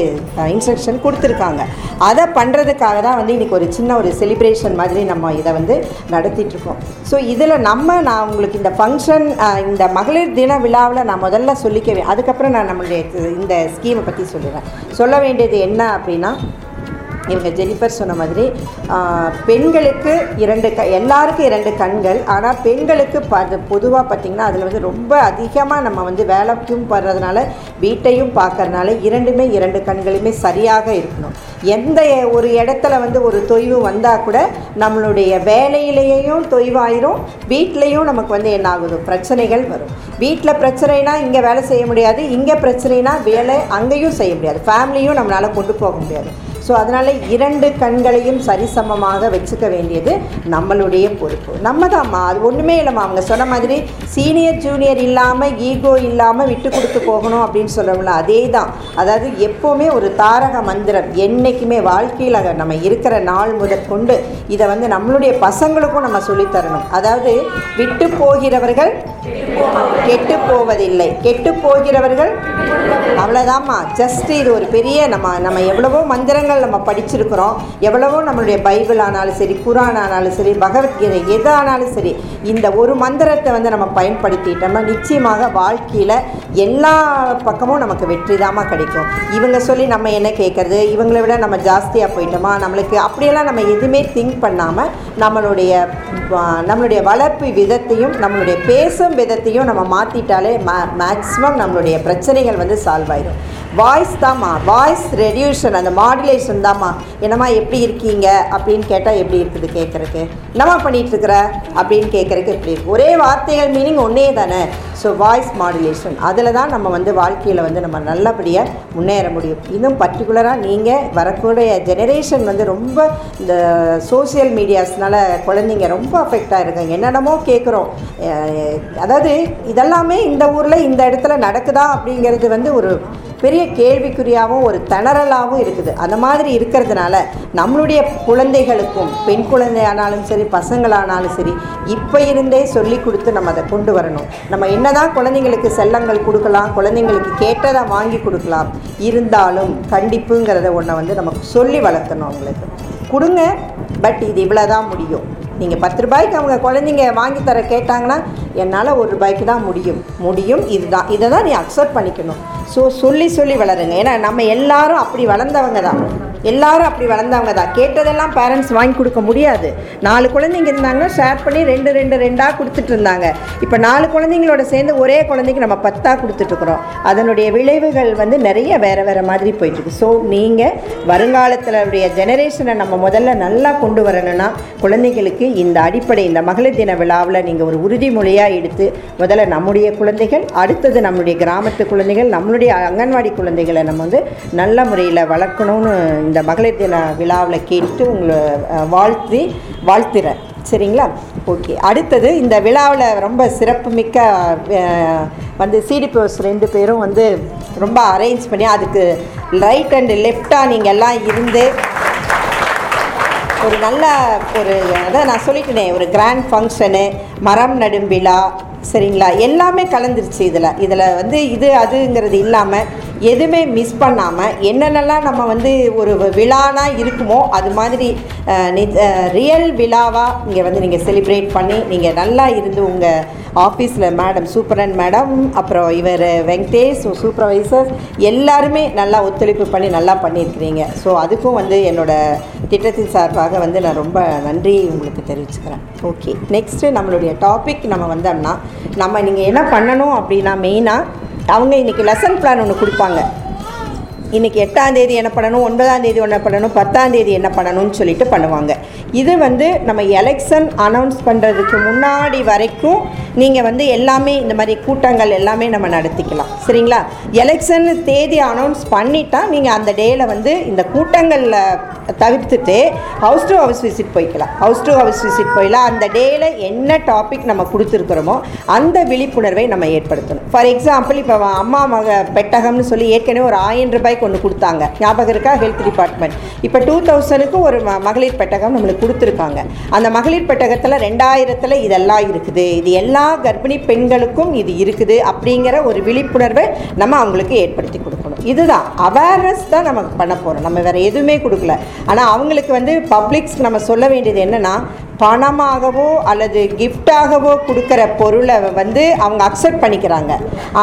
இன்ஸ்ட்ரக்ஷன் கொடுத்துருக்காங்க. அதை பண்ணுறதுக்காக தான் வந்து இன்றைக்கி ஒரு சின்ன ஒரு செலிப்ரேஷன் மாதிரி நம்ம இதை வந்து நடத்திட்டுருக்கோம் ஸோ இதில் நம்ம நான் உங்களுக்கு இந்த ஃபங்க்ஷன் இந்த மகளிர் தின விழாவில் நான் முதல்ல சொல்லிக்கவே அதுக்கப்புறம் நான் நம்மளுடைய இந்த ஸ்கீமை பற்றி சொல்லுறேன் சொல்ல வேண்டியது என்ன அப்படின்னா இவங்க ஜெனிஃபர் சொன்ன மாதிரி பெண்களுக்கு இரண்டு க எல்லாருக்கும் இரண்டு கண்கள். ஆனால் பெண்களுக்கு ப பொதுவாக பார்த்திங்கன்னா அதில் வந்து ரொம்ப அதிகமாக நம்ம வந்து வேலைக்கும் படுறதுனால வீட்டையும் பார்க்கறதுனால இரண்டுமே இரண்டு கண்களுமே சரியாக இருக்கணும். எந்த ஒரு இடத்துல வந்து ஒரு தொய்வு வந்தால் கூட நம்மளுடைய வேலையிலேயும் தொய்வாயிரும் வீட்லேயும் நமக்கு வந்து என்ன ஆகுது? பிரச்சனைகள் வரும். வீட்டில் பிரச்சனைனா இங்கே வேலை செய்ய முடியாது இங்கே பிரச்சனைனா வேலை அங்கேயும் செய்ய முடியாது. ஃபேமிலியும் நம்மளால் கொண்டு போக முடியாது. ஸோ அதனால் இரண்டு கண்களையும் சரிசமமாக வச்சுக்க வேண்டியது நம்மளுடைய பொறுப்பு. நம்ம தான்மா அது ஒன்றுமே இல்லைம்மா. அவங்க சொன்ன மாதிரி சீனியர் ஜூனியர் இல்லாமல் ஈகோ இல்லாமல் விட்டு கொடுத்து போகணும் அப்படின்னு சொல்கிறோம்ல அதே தான் அதாவது எப்போவுமே ஒரு தாரக மந்திரம் என்றைக்குமே வாழ்க்கையில் நம்ம இருக்கிற நாள் முதற்கொண்டு இதை வந்து நம்மளுடைய பசங்களுக்கும் நம்ம சொல்லித் தரணும். அதாவது விட்டு போகிறவர்கள் கெட்டு போவதில்லை. கெட்டு போகிறவர்கள் அவ்வளோதாம்மா ஜஸ்ட் இது ஒரு பெரிய நம்ம நம்ம எவ்வளவோ மந்திரங்கள் நம்ம படிச்சிருக்கிறோம். எவ்வளவோ நம்மளுடைய பைபிள் ஆனாலும் சரி குரான் ஆனாலும் சரி பகவத்கீதை எது ஆனாலும் சரி இந்த ஒரு மந்திரத்தை வந்து நம்ம பயன்படுத்திட்டோம்னா நிச்சயமாக வாழ்க்கையில் எல்லா பக்கமும் நமக்கு வெற்றி தாம்மா கிடைக்கும். இவங்க சொல்லி நம்ம என்ன கேட்குறது? இவங்களை விட நம்ம ஜாஸ்தியாக போயிட்டோமா? நம்மளுக்கு அப்படியெல்லாம் நம்ம எதுவுமே திங்க் பண்ணாமல் நம்மளுடைய நம்மளுடைய வளர்ப்பு விதத்தையும் நம்மளுடைய பேசும் விதத்தையும் நம்ம மாற்றிட்டாலே மே மேக்ஸிமம் நம்மளுடைய பிரச்சனைகள் வந்து சால்வ் ஆயிடும் வாய்ஸ் தாம்மா வாய்ஸ் ரெடியூஷன் அந்த மாடுலேஷன் தாம்மா என்னம்மா எப்படி இருக்கீங்க? அப்படின்னு கேட்டால் எப்படி இருக்குது கேட்குறக்கு என்னம்மா பண்ணிட்டு இருக்கிற அப்படின்னு கேட்குறக்கு எப்படி இருக்குது ஒரே வார்த்தைகள் மீனிங் ஒன்றே தானே. ஸோ வாய்ஸ் மாடுலேஷன் அதில் தான் நம்ம வந்து வாழ்க்கையில் வந்து நம்ம நல்லபடியாக முன்னேற முடியும். இன்னும் பர்டிகுலராக நீங்கள் வரக்கூடிய ஜெனரேஷன் வந்து ரொம்ப இந்த சோஷியல் மீடியாஸ்னால குழந்தைங்க ரொம்ப அஃபெக்ட் ஆகிருக்காங்க என்னென்னமோ கேட்குறோம் அதாவது இதெல்லாமே இந்த ஊரில் இந்த இடத்துல நடக்குதா அப்படிங்கிறது வந்து ஒரு பெரிய கேள்விக்குறியாகவும் ஒரு திணறலாகவும் இருக்குது. அந்த மாதிரி இருக்கிறதுனால நம்மளுடைய குழந்தைகளுக்கும் பெண் குழந்தையானாலும் சரி பசங்களானாலும் சரி இப்போ இருந்தே சொல்லி கொடுத்து நம்ம அதை கொண்டு வரணும். நம்ம என்னதான் குழந்தைங்களுக்கு செல்லங்கள் கொடுக்கலாம் குழந்தைங்களுக்கு கேட்டதை வாங்கி கொடுக்கலாம் இருந்தாலும் கண்டிப்புங்கிறத ஒன்றை வந்து நமக்கு சொல்லி வளர்த்தணும் அவங்களுக்கு. கொடுங்க பட் இது இவ்வளோ தான் முடியும். நீங்கள் பத்து ரூபாய்க்கு அவங்க குழந்தைங்க வாங்கி தர கேட்டாங்கன்னா என்னால் ஒரு ரூபாய்க்கு தான் முடியும். முடியும் இதுதான். இதை தான் நீ அக்செப்ட் பண்ணிக்கணும். ஸோ சொல்லி சொல்லி வளருங்க. ஏன்னா நம்ம எல்லாரும் அப்படி வளர்ந்தவங்க தான். எல்லாரும் அப்படி வளர்ந்தவங்க தான். கேட்டதெல்லாம் பேரண்ட்ஸ் வாங்கி கொடுக்க முடியாது. நாலு குழந்தைங்க இருந்தாங்கன்னா ஷேர் பண்ணி ரெண்டு ரெண்டு ரெண்டாக கொடுத்துட்டு இருந்தாங்க. இப்போ நாலு குழந்தைங்களோட சேர்ந்து ஒரே குழந்தைக்கு நம்ம பத்தாக கொடுத்துட்ருக்குறோம் அதனுடைய விளைவுகள் வந்து நிறைய வேறு வேறு மாதிரி போயிட்டுருக்கு ஸோ நீங்கள் வருங்காலத்தில் உடைய ஜெனரேஷனை நம்ம முதல்ல நல்லா கொண்டு வரணும்னா குழந்தைகளுக்கு இந்த அடிப்படை இந்த மகளிர் தின விழாவில் நீங்கள் ஒரு உறுதிமொழியாக எடுத்து முதல்ல நம்முடைய குழந்தைகள் அடுத்தது நம்முடைய கிராமத்து குழந்தைகள் நம்மளுடைய அங்கன்வாடி குழந்தைகளை நம்ம வந்து நல்ல முறையில் வளர்க்கணும்னு இந்த மகளிர் தின விழாவில் கேட்டு உங்களை வாழ்த்தி வாழ்த்துறேன். சரிங்களா? ஓகே. அடுத்தது இந்த விழாவில் ரொம்ப சிறப்புமிக்க அஹ், வந்து சிடிபிஓஸ் ரெண்டு பேரும் வந்து ரொம்ப அரேஞ்ச் பண்ணி அதுக்கு ரைட் அண்ட் லெஃப்டாக நீங்கள் எல்லாம் இருந்து ஒரு நல்ல ஒரு அதான் நான் சொல்லிட்டேனே ஒரு கிராண்ட் ஃபங்க்ஷனு மரம் நடும் விழா சரிங்களா? எல்லாமே கலந்துருச்சு இதில். இதில் வந்து இது அதுங்கிறது இல்லாமல் எதுவுமே மிஸ் பண்ணாமல் என்னென்னலாம் நம்ம வந்து ஒரு விழானா இருக்குமோ அது மாதிரி ரியல் விழாவாக இங்கே வந்து நீங்கள் செலிப்ரேட் பண்ணி நீங்கள் நல்லா இருந்து உங்கள் ஆஃபீஸில் மேடம் சூப்பரன் மேடம் அப்புறம் இவர் வெங்கடேஷ் சூப்பர்வைசர் எல்லாருமே நல்லா ஒத்துழைப்பு பண்ணி நல்லா பண்ணியிருக்கிறீங்க. ஸோ அதுக்கும் வந்து என்னோட திட்டத்தின் சார்பாக வந்து நான் ரொம்ப நன்றி உங்களுக்கு தெரிவிச்சுக்கிறேன். ஓகே நெக்ஸ்ட்டு நம்மளுடைய டாபிக் நம்ம வந்தோம்னா நம்ம நீங்கள் என்ன பண்ணணும் அப்படின்னா மெயினாக அவங்க இன்றைக்கி லெசன் பிளான் ஒன்று கொடுப்பாங்க. இன்றைக்கி எட்டாம் தேதி என்ன பண்ணணும் ஒன்பதாம் தேதி என்ன பண்ணணும் பத்தாம் தேதி என்ன பண்ணணும்னு சொல்லிட்டு பண்ணுவாங்க. இது வந்து நம்ம எலெக்ஷன் அனௌன்ஸ் பண்ணுறதுக்கு முன்னாடி வரைக்கும் நீங்கள் வந்து எல்லாமே இந்த மாதிரி கூட்டங்கள் எல்லாமே நம்ம நடத்திக்கலாம். சரிங்களா? எலெக்ஷன் தேதி அனௌன்ஸ் பண்ணிட்டா நீங்கள் அந்த டேயில் வந்து இந்த கூட்டங்களில் தவிர்த்துட்டு ஹவுஸ் டு ஹவுஸ் விசிட் போய்க்கலாம். ஹவுஸ் டு ஹவுஸ் விசிட் போயிடலாம் அந்த டேயில் என்ன டாபிக் நம்ம கொடுத்துருக்குறோமோ அந்த விழிப்புணர்வை நம்ம ஏற்படுத்தணும். ஃபார் எக்ஸாம்பிள் இப்போ அம்மா மக பெட்டகம்னு சொல்லி ஏற்கனவே ஒரு ஆயிரம் ரூபாய்க்கு ஒன்று கொடுத்தாங்க. ஞாபகம் இருக்கா? ஹெல்த் டிபார்ட்மெண்ட் இப்போ டூ தௌசண்ட்க்கு ஒரு ம- மகளிர் பெட்டகம் நம்மளுக்கு கொடுத்துருக்காங்க. அந்த மகளிர் பெட்டகத்தில் ரெண்டாயிரத்தில் இதெல்லாம் இருக்குது. இது எல்லா கர்ப்பிணி பெண்களுக்கும் இது இருக்குது அப்படிங்கிற ஒரு விழிப்புணர்வை நம்ம அவங்களுக்கு ஏற்படுத்தி கொடுக்கணும். இதுதான். அவேர்னஸ் தான் நமக்கு பண்ண போகிறோம் நம்ம வேறு எதுவுமே கொடுக்கல. ஆனால் அவங்களுக்கு வந்து பப்ளிக்ஸ் நம்ம சொல்ல வேண்டியது என்னென்னா பணமாகவோ அல்லது கிஃப்டாகவோ கொடுக்குற பொருளை வந்து அவங்க அக்செப்ட் பண்ணிக்கிறாங்க.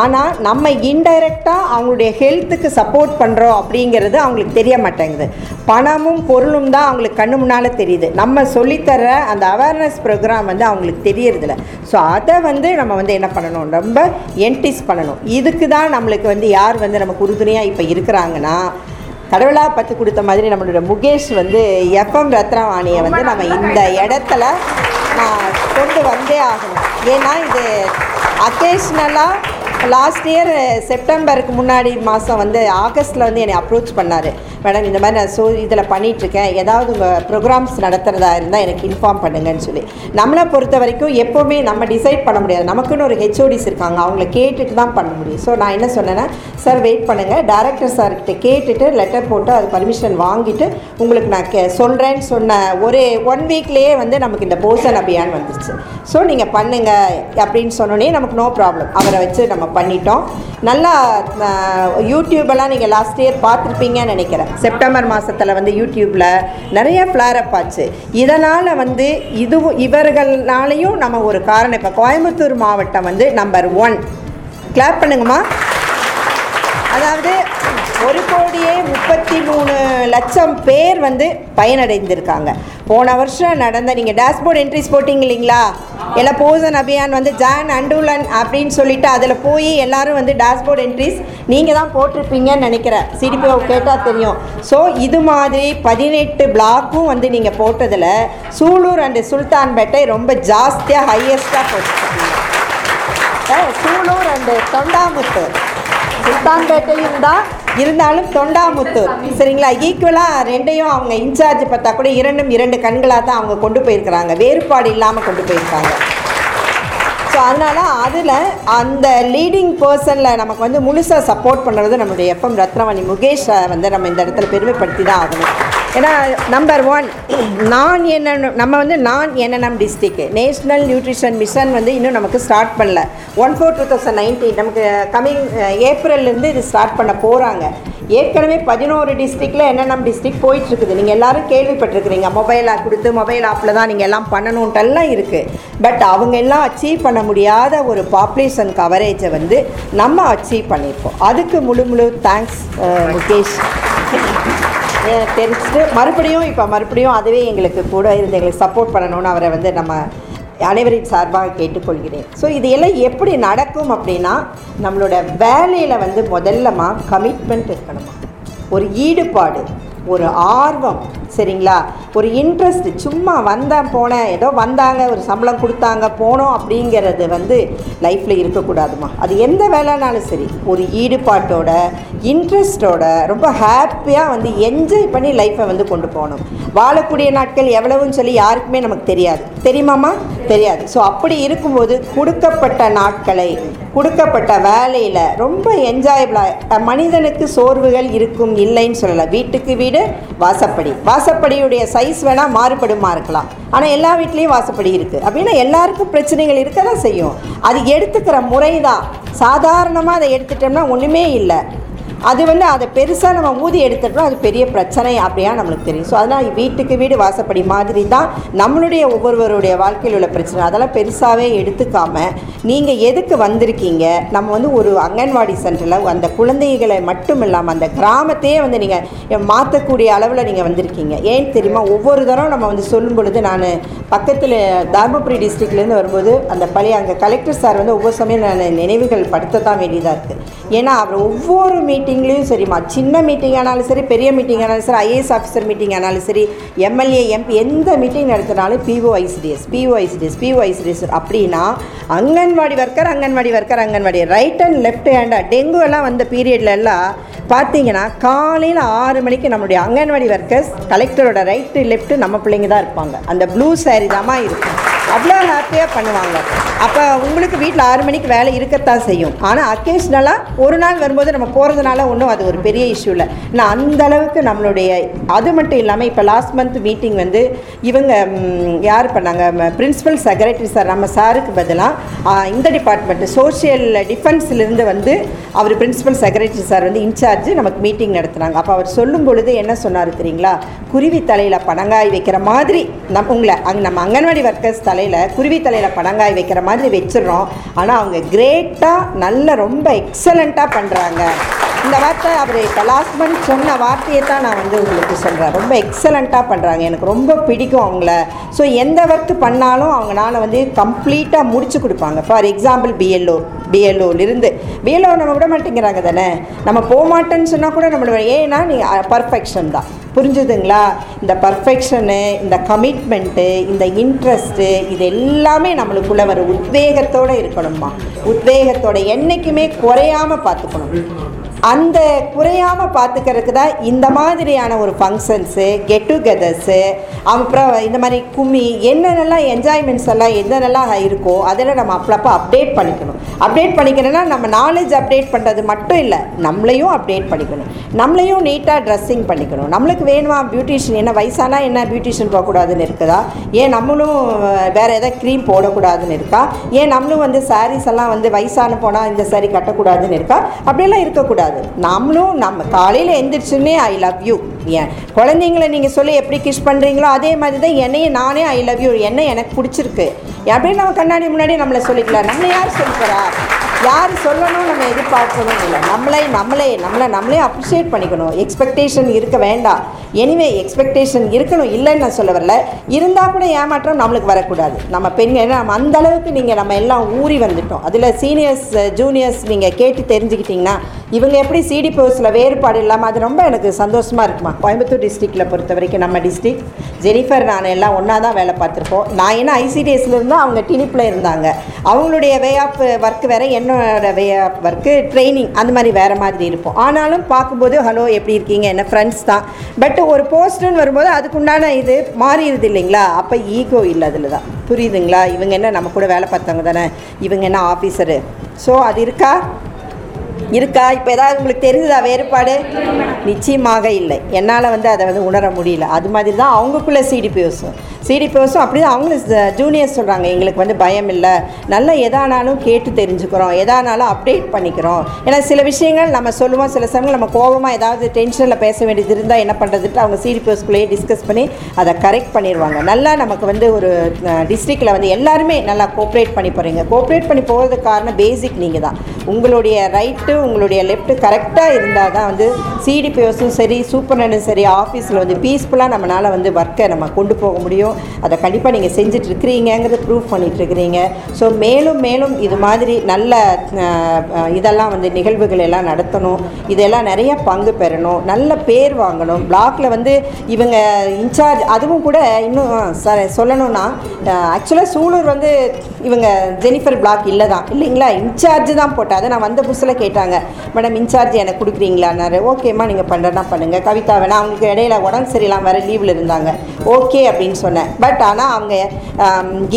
ஆனால் நம்ம இன்டைரக்டாக அவங்களுடைய ஹெல்த்துக்கு சப்போர்ட் பண்ணுறோம் அப்படிங்கிறது அவங்களுக்கு தெரிய மாட்டேங்குது. பணமும் பொருளும் தான் அவங்களுக்கு கண்ணு முன்னால் தெரியுது. நம்ம சொல்லித்தர அந்த அவேர்னஸ் ப்ரோக்ராம் வந்து அவங்களுக்கு தெரியறதில்ல. ஸோ அதை வந்து நம்ம வந்து என்ன பண்ணணும்? ரொம்ப என்டிஸ் பண்ணணும். இதுக்கு தான் நம்மளுக்கு வந்து யார் வந்து நமக்கு உறுதுணையாக இப்போ இருக்கிறாங்கன்னா கடவுளாக பத்து கொடுத்த மாதிரி நம்மளோட முகேஷ் வந்து எஃப்எம் ரத்னவாணியை வந்து நம்ம இந்த இடத்துல நான் கொண்டு வந்தே ஆகணும். ஏன்னா இது அக்கேஷ்னலாக லாஸ்ட் இயர் செப்டம்பருக்கு முன்னாடி மாதம் வந்து ஆகஸ்ட்டில் வந்து என்னை அப்ரோச் பண்ணார். மேடம் இந்த மாதிரி நான் ஸோ இதில் பண்ணிகிட்ருக்கேன் ஏதாவது உங்கள் ப்ரோக்ராம்ஸ் நடத்துகிறதா இருந்தால் எனக்கு இன்ஃபார்ம் பண்ணுங்கன்னு சொல்லி. நம்மளை பொறுத்த வரைக்கும் எப்போவுமே நம்ம டிசைட் பண்ண முடியாது. நமக்குன்னு ஒரு ஹெச்ஓடிஸ் இருக்காங்க. அவங்கள கேட்டுட்டு தான் பண்ண முடியும். ஸோ நான் என்ன சொன்னேன்னா சார் வெயிட் பண்ணுங்கள் டேரக்டர் சார்கிட்ட கேட்டுட்டு லெட்டர் போட்டு அது பர்மிஷன் வாங்கிட்டு உங்களுக்கு நான் கே சொல்கிறேன்னு சொன்ன ஒரு ஒன் வீக்லேயே வந்து நமக்கு இந்த போசன் அபியான் வந்துருச்சு. ஸோ நீங்கள் பண்ணுங்கள் அப்படின்னு சொன்னோன்னே நமக்கு நோ ப்ராப்ளம் அவரை வச்சு நம்ம பண்ணிட்டோம். நல்லா யூடியூபெல்லாம் நீங்கள் லாஸ்ட் இயர் பார்த்துருப்பீங்கன்னு நினைக்கிறேன். செப்டம்பர் மாதத்தில் வந்து யூடியூப்பில் நிறைய ஃப்ளாரப் ஆச்சு. இதனால் வந்து இதுவும் இவர்கள்னாலையும் நம்ம ஒரு காரணம். இப்போ கோயம்புத்தூர் மாவட்டம் வந்து நம்பர் ஒன் கிளாப் பண்ணுங்கம்மா. அதாவது ஒரு கோடியே முப்பத்தி மூணு லட்சம் பேர் வந்து பயனடைந்திருக்காங்க. போன வருஷம் நடந்த நீங்கள் டேஷ்போர்ட் என்ட்ரிஸ் போட்டிங்க இல்லைங்களா? எல்லாம் போசன் அபியான் வந்து ஜான் அண்டூலன் அப்படின்னு சொல்லிட்டு அதில் போய் எல்லாரும் வந்து டேஷ்போர்ட் என்ட்ரிஸ் நீங்கள் தான் போட்டிருப்பீங்கன்னு நினைக்கிறேன். சிடிபிஓ கேட்டால் தெரியும். ஸோ இது மாதிரி பதினெட்டு பிளாக்கும் வந்து நீங்கள் போட்டதில் சூலூர் அண்டு சுல்தான்பேட்டை ரொம்ப ஜாஸ்தியாக ஹையஸ்ட்டாக போட்டிருக்கீங்க. சூலூர் அண்டு தொண்டாமுத்தூர் சுல்தான்பேட்டையும் தான் இருந்தாலும் தொண்டாமுத்தூர் சரிங்களா? ஈக்குவலாக ரெண்டையும் அவங்க இன்சார்ஜ் பார்த்தா கூட இரண்டும் இரண்டு கண்களாக தான் அவங்க கொண்டு போயிருக்கிறாங்க. வேறுபாடு இல்லாமல் கொண்டு போயிருக்காங்க. ஸோ அதனால் அதில் அந்த லீடிங் பர்சனில் நமக்கு வந்து முழுசாக சப்போர்ட் பண்ணுறது நம்மளுடைய எஃப்எம் ரத்னவாணி முகேஷை வந்து நம்ம இந்த இடத்துல பெருமைப்படுத்தி தான் ஆகணும். ஏன்னா நம்பர் ஒன் நான் என்ன நம்ம வந்து நான் என்என்எம் டிஸ்ட்ரிக்கு நேஷ்னல் நியூட்ரிஷன் மிஷன் வந்து இன்னும் நமக்கு ஸ்டார்ட் பண்ணல. One four two thousand nineteen நமக்கு கம்மிங் uh, ஏப்ரல்லேருந்து இது ஸ்டார்ட் பண்ண போகிறாங்க ஏற்கனவே பதினோரு டிஸ்ட்ரிக்டில் என்னென்ன டிஸ்ட்ரிக்ட் போயிட்டுருக்குது. நீங்கள் எல்லோரும் கேள்விப்பட்டிருக்கிறீங்க. மொபைல் ஆப் கொடுத்து மொபைல் ஆப்பில் தான் நீங்கள் எல்லாம் பண்ணணுன்ட்டெல்லாம் இருக்குது பட் அவங்க எல்லாம் அச்சீவ் பண்ண முடியாத ஒரு பாப்புலேஷன் கவரேஜை வந்து நம்ம அச்சீவ் பண்ணியிருக்கோம் அதுக்கு முழு முழு தேங்க்ஸ் முகேஷ் uh, தெரிஞ்சுட்டு மறுபடியும் இப்போ மறுபடியும் அதுவே எங்களுக்கு கூட இருந்து எங்களுக்கு சப்போர்ட் பண்ணணும்னு அவரை வந்து நம்ம அனைவரின் சார்பாக கேட்டுக்கொள்கிறேன். ஸோ இது எல்லாம் எப்படி நடக்கும் அப்படின்னா நம்மளோட வேலையில் வந்து முதல்லமா கமிட்மெண்ட் இருக்கணுமா? ஒரு ஈடுபாடு ஒரு ஆர்வம் சரிங்களா? ஒரு இன்ட்ரெஸ்ட் சும்மா வந்தேன் போனேன் ஏதோ வந்தாங்க ஒரு சம்பளம் கொடுத்தாங்க போனோம் அப்படிங்கிறது வந்து லைஃப்பில் இருக்கக்கூடாதுமா அது எந்த வேலைனாலும் சரி ஒரு ஈடுபாட்டோட இன்ட்ரெஸ்டோட ரொம்ப ஹாப்பியாக வந்து என்ஜாய் பண்ணி லைஃப்பை வந்து கொண்டு போகணும். வாழக்கூடிய நாட்கள் எவ்வளவுன்னு சொல்லி யாருக்குமே நமக்கு தெரியாது. தெரியுமாம்மா? தெரியாது. ஸோ அப்படி இருக்கும்போது கொடுக்கப்பட்ட நாட்களை கொடுக்கப்பட்ட வேலையில் ரொம்ப என்ஜாயபிளாக மனிதனுக்கு சோர்வுகள் இருக்கும் இல்லைன்னு சொல்லலை. வீட்டுக்கு வீடு வாசப்படி. வாசப்படியுடைய சைஸ் வேணால் மாறுபடுமா இருக்கலாம். ஆனால் எல்லா வீட்லேயும் வாசப்படி இருக்குது அப்படின்னா எல்லாருக்கும் பிரச்சனைகள் இருக்க தான் செய்யும். அது எடுத்துக்கிற முறை தான் சாதாரணமாக அதை எடுத்துட்டோம்னா ஒன்றுமே இல்லை. அது வந்து அதை பெருசாக நம்ம ஊதி எடுத்துட்டோம் அது பெரிய பிரச்சனை அப்படியா நம்மளுக்கு தெரியும். ஸோ அதனால் வீட்டுக்கு வீடு வாசப்படி மாதிரி தான் நம்மளுடைய ஒவ்வொருவருடைய வாழ்க்கையில் உள்ள பிரச்சனை. அதெல்லாம் பெருசாகவே எடுத்துக்காம நீங்கள் எதுக்கு வந்திருக்கீங்க? நம்ம வந்து ஒரு அங்கன்வாடி சென்டரில் அந்த குழந்தைகளை மட்டும் இல்லாமல் அந்த கிராமத்தையே வந்து நீங்கள் மாற்றக்கூடிய அளவில் நீங்கள் வந்திருக்கீங்க. ஏன் தெரியுமா? ஒவ்வொரு தரம் நம்ம வந்து சொல்லும் பொழுது நான் பக்கத்தில் தருமபுரி டிஸ்ட்ரிக்ட்லேருந்து வரும்போது அந்த பழைய அங்கே கலெக்டர் சார் வந்து ஒவ்வொரு சமயம் நான் நினைவுகள் படுத்த தான் வேண்டியதாக இருக்குது ஏன்னா அவர் ஒவ்வொரு மீட்டிங்லேயும் சரிம்மா சின்ன மீட்டிங் ஆனாலும் சரி பெரிய மீட்டிங் ஆனாலும் சரி ஐஏஎஸ் ஆஃபீஸர் மீட்டிங் ஆனாலும் சரி எம்எல்ஏ எம்பி எந்த மீட்டிங் நடத்தினாலும் PO ICDS PO ICDS PO ICDS அப்படின்னா anganwadi worker anganwadi worker anganwadi right and left ஹேண்டாக dengue எல்லாம் வந்த பீரியடில் எல்லாம் பார்த்தீங்கன்னா காலையில் ஆறு மணிக்கு நம்மளுடைய அங்கன்வாடி ஒர்க்கர்ஸ் கலெக்டரோட ரைட்டு லெஃப்ட்டு நம்ம பிள்ளைங்க தான் இருப்பாங்க. அந்த ப்ளூ சாரி தாம்மா இருக்கும். அவ்வளோ ஹாப்பியாக பண்ணுவாங்க. அப்போ உங்களுக்கு வீட்டில் ஆறு மணிக்கு வேலை இருக்கத்தான் செய்யும். ஆனால் அக்கேஷ்னலாக ஒரு நாள் வரும்போது நம்ம போகிறதுனால ஒன்றும் அது ஒரு பெரிய இஷ்யூ இல்லை. நான் அந்த அளவுக்கு நம்மளுடைய அது மட்டும் இல்லாமல் இப்போ லாஸ்ட் மந்த் மீட்டிங் வந்து இவங்க யார் பண்ணாங்க? பிரின்ஸிபல் செக்ரட்டரி சார் நம்ம சாருக்கு பதிலாக இந்த டிபார்ட்மெண்ட் சோஷியல் டிஃபென்ஸ்லேருந்து வந்து அவர் பிரின்சிபல் செக்ரட்டரி சார் வந்து இன்சார்ஜ் நமக்கு மீட்டிங் நடத்துனாங்க. அப்போ அவர் சொல்லும் பொழுது என்ன சொன்னார் தெரியுங்களா? குருவி தலையில் பனங்காய் வைக்கிற மாதிரி நம்ம உங்களை அங்கே நம்ம அங்கன்வாடி ஒர்க்கர்ஸ் தலையில் குருவி தலையில் பனங்காய் வைக்கிற மாதிரி வச்சிடுறோம். ஆனால் அவங்க கிரேட்டாக நல்ல ரொம்ப எக்ஸலண்ட்டாக பண்ணுறாங்க இந்த வார்த்தை அவர் இப்போ லாஸ்ட் மந்த் சொன்ன வார்த்தையை தான் நான் வந்து உங்களுக்கு சொல்கிறேன் ரொம்ப எக்ஸலண்ட்டாக பண்ணுறாங்க எனக்கு ரொம்ப பிடிக்கும் அவங்கள. ஸோ எந்த ஒர்க் பண்ணாலும் அவங்களால வந்து கம்ப்ளீட்டாக முடிச்சு கொடுப்பாங்க. ஃபார் எக்ஸாம்பிள் பிஎல்ஓ பிஎல்ஓலிருந்து பிஎல்ஓ நம்ம விட மாட்டேங்கிறாங்க தானே? நம்ம போக மாட்டேன்னு சொன்னால் கூட நம்மளோட ஏன்னா நீ பர்ஃபெக்ஷன் தான். புரிஞ்சுதுங்களா? இந்த பர்ஃபெக்ஷனு இந்த கமிட்மெண்ட்டு இந்த இன்ட்ரெஸ்ட்டு இது எல்லாமே நம்மளுக்குள்ளே வர உத்வேகத்தோடு இருக்கணும்மா. உத்வேகத்தோட என்றைக்குமே குறையாமல் பார்த்துக்கணும். அந்த குறையாமல் பார்த்துக்கிறதுக்கு தான் இந்த மாதிரியான ஒரு ஃபங்க்ஷன்ஸு கெட் டுகெதர்ஸு அப்புறம் இந்த மாதிரி கும்மி என்னென்னலாம் என்ஜாய்மெண்ட்ஸ் எல்லாம் என்னென்னலாம் இருக்கோ அதெல்லாம் நம்ம அப்பளப்போ அப்டேட் பண்ணிக்கணும். அப்டேட் பண்ணிக்கணும்னா நம்ம நாலேஜ் அப்டேட் பண்ணுறது மட்டும் இல்லை நம்மளையும் அப்டேட் பண்ணிக்கணும். நம்மளையும் நீட்டாக ட்ரெஸ்ஸிங் பண்ணிக்கணும். நம்மளுக்கு வேணுமா பியூட்டிஷியன் என்ன வயசானா என்ன பியூட்டிஷியன் போகக்கூடாதுன்னு இருக்குதா? ஏன் நம்மளும் வேறு எதாவது க்ரீம் போடக்கூடாதுன்னு இருக்கா? ஏன் நம்மளும் வந்து சாரீஸ் எல்லாம் வந்து வயசான போனால் இந்த saree கட்டக்கூடாதுன்னு இருக்கா? அப்படியெல்லாம் இருக்கக்கூடாது. நம்மளும் நம்ம காலையில் எந்திரிச்சுன்னே ஐ லவ் யூ ஏன்? குழந்தைங்கள நீங்கள் சொல்லி எப்படி கிஷ் பண்ணுறீங்களோ அதே மாதிரி தான் என்னையும் நானே ஐ லவ் யூ என்ன எனக்கு பிடிச்சிருக்கு. அப்படின்னு நம்ம கண்ணாடி முன்னாடி நம்மளை சொல்லிக்கலாம். நம்மளை யார் சொல்லிக்கிறா யார் சொல்லணும் நம்ம எதிர்பார்க்கணும் இல்லை. நம்மளே நம்மளே நம்மளை நம்மளே அப்ரிஷியேட் பண்ணிக்கணும். எக்ஸ்பெக்டேஷன் இருக்க வேண்டாம். எனிவே எக்ஸ்பெக்டேஷன் இருக்கணும். இல்லைன்னு நான் சொல்ல வரல. இருந்தால் கூட ஏமாற்றம் நம்மளுக்கு வரக்கூடாது. நம்ம பெண்கள் நம்ம அந்த அளவுக்கு நீங்கள் நம்ம எல்லாம் ஊறி வந்துட்டோம். அதில் சீனியர்ஸ் ஜூனியர்ஸ் நீங்கள் கேட்டு தெரிஞ்சுக்கிட்டிங்கன்னா இவங்க எப்படி சிடி போஸில் வேறுபாடு இல்லாமல் அது ரொம்ப எனக்கு சந்தோஷமாக இருக்குமா? கோயம்புத்தூர் டிஸ்ட்ரிக்டில் பொறுத்த வரைக்கும் நம்ம டிஸ்ட்ரிக் ஜெனிஃபர் நான் எல்லாம் ஒன்றா தான் வேலை பார்த்துருப்போம் நான் என்ன ஐசிடிஎஸ்லேருந்து அவங்க டினிப்பில் இருந்தாங்க. அவங்களுடைய வே ஆஃப் ஒர்க் வேறு என்ன என்னோட வே ஆஃப் ஒர்க்கு ட்ரைனிங் அந்த மாதிரி வேறு மாதிரி இருப்போம் ஆனாலும் பார்க்கும்போது ஹலோ எப்படி இருக்கீங்க? என்ன ஃப்ரெண்ட்ஸ் தான். பட் ஒரு போஸ்ட்டுன்னு வரும்போது அதுக்குண்டான இது மாறிடுது இல்லைங்களா? அப்போ ஈகோ இல்லை அதில் தான் புரியுதுங்களா? இவங்க என்ன நம்ம கூட வேலை பார்த்தவங்க தானே? இவங்க என்ன ஆஃபீஸரு ஸோ அது இருக்கா? இருக்கா? இப்போ ஏதாவது உங்களுக்கு தெரிஞ்சதா வேறுபாடு? நிச்சயமாக இல்லை. என்னால் வந்து அதை வந்து உணர முடியல. அது மாதிரி தான் அவங்களுக்குள்ளே சிடிபிஓஸும் சிடிபிஓஸும் அப்படி தான் அவங்களும் ஜூனியர்ஸ் சொல்கிறாங்க எங்களுக்கு வந்து பயம் இல்லை. நல்லா எதானாலும் கேட்டு தெரிஞ்சுக்கிறோம். எதானாலும் அப்டேட் பண்ணிக்கிறோம். ஏன்னா சில விஷயங்கள் நம்ம சொல்லுவோம். சில சமயம் நம்ம கோபமாக ஏதாவது டென்ஷனில் பேச வேண்டியது இருந்தால் என்ன பண்ணுறதுட்டு அவங்க சிடிபிஓஸ்குள்ளேயே டிஸ்கஸ் பண்ணி அதை கரெக்ட் பண்ணிடுவாங்க நல்லா நமக்கு வந்து ஒரு டிஸ்ட்ரிக்டில் வந்து எல்லாருமே நல்லா கோஆப்ரேட் பண்ணி போகிறீங்க கோஆப்ரேட் பண்ணி போகிறதுக்கு காரணம் பேசிக் நீங்கள் தான் உங்களுடைய ரைட் லெஃப்ட்டு உங்களுடைய லெஃப்ட்டு கரெக்டாக இருந்தால் தான் வந்து சிடிபிஓஸும் சரி சூப்பர்னனும் சரி ஆஃபீஸில் வந்து பீஸ்ஃபுல்லாக நம்மளால் வந்து ஒர்க்கை நம்ம கொண்டு போக முடியும். அதை கண்டிப்பாக நீங்கள் செஞ்சுட்டு இருக்கிறீங்கிறத ப்ரூவ் பண்ணிட்டு இருக்கிறீங்க. ஸோ மேலும் மேலும் இது மாதிரி நல்ல இதெல்லாம் வந்து நிகழ்வுகள் எல்லாம் நடத்தணும். இதெல்லாம் நிறைய பங்கு பெறணும். நல்ல பேர் வாங்கணும். பிளாக்ல வந்து இவங்க இன்சார்ஜ் அதுவும் கூட இன்னும் சார் சொல்லணும்னா ஆக்சுவலாக சூலூர் வந்து இவங்க ஜெனிஃபர் பிளாக் இல்லை தான் இல்லைங்களா இன்சார்ஜ் தான் போட்டேன். அதை நான் வந்த புதுசில் கேட்டேன். கேட்டாங்க மேடம் இன்சார்ஜ் எனக்கு கொடுக்குறீங்களான்னாரு. ஓகேம்மா நீங்கள் பண்ணுறனா பண்ணுங்கள் கவிதா வேணா அவங்களுக்கு இடையில உடம்பு சரியில்லாம வேறு லீவில் இருந்தாங்க. ஓகே அப்படின்னு சொன்னேன். பட் ஆனால் அவங்க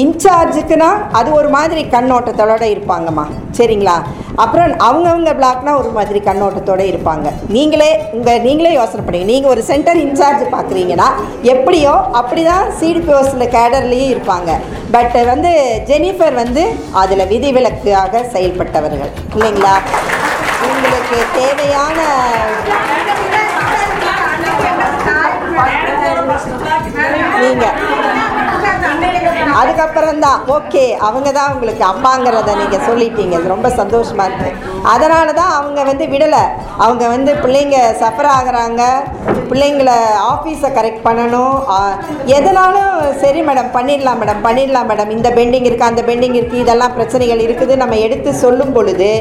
இன்சார்ஜுக்குன்னா அது ஒரு மாதிரி கண்ணோட்டத்தோட இருப்பாங்கம்மா. சரிங்களா? அப்புறம் அவங்கவுங்க பிளாக்னா ஒரு மாதிரி கண்ணோட்டத்தோட இருப்பாங்க. நீங்களே உங்கள் நீங்களே யோசனை பண்ணுங்க. நீங்கள் ஒரு சென்டர் இன்சார்ஜ் பார்க்குறீங்கன்னா எப்படியோ அப்படி தான் சிடிபிஓஸில் கேடர்லேயும் இருப்பாங்க. பட் வந்து ஜெனிஃபர் வந்து அதில் விதிவிலக்காக செயல்பட்டவர்கள். இல்லைங்களா? உங்களுக்கு தேவையான நீங்கள் அதுக்கப்புறம் தான் ஓகே அவங்க தான் உங்களுக்கு அம்மாங்கிறத நீங்கள் சொல்லிட்டீங்க. அது ரொம்ப சந்தோஷமாக இருக்குது அதனால தான் அவங்க வந்து விடலை. அவங்க வந்து பிள்ளைங்க சஃபர் ஆகிறாங்க. பிள்ளைங்கள ஆஃபீஸை கரெக்ட் பண்ணணும். எதனாலும் சரி மேடம் பண்ணிடலாம் மேடம் பண்ணிடலாம் மேடம் இந்த பெண்டிங் இருக்குது அந்த பெண்டிங் இருக்குது இதெல்லாம் பிரச்சனைகள் இருக்குது. நம்ம எடுத்து சொல்லும் பொழுது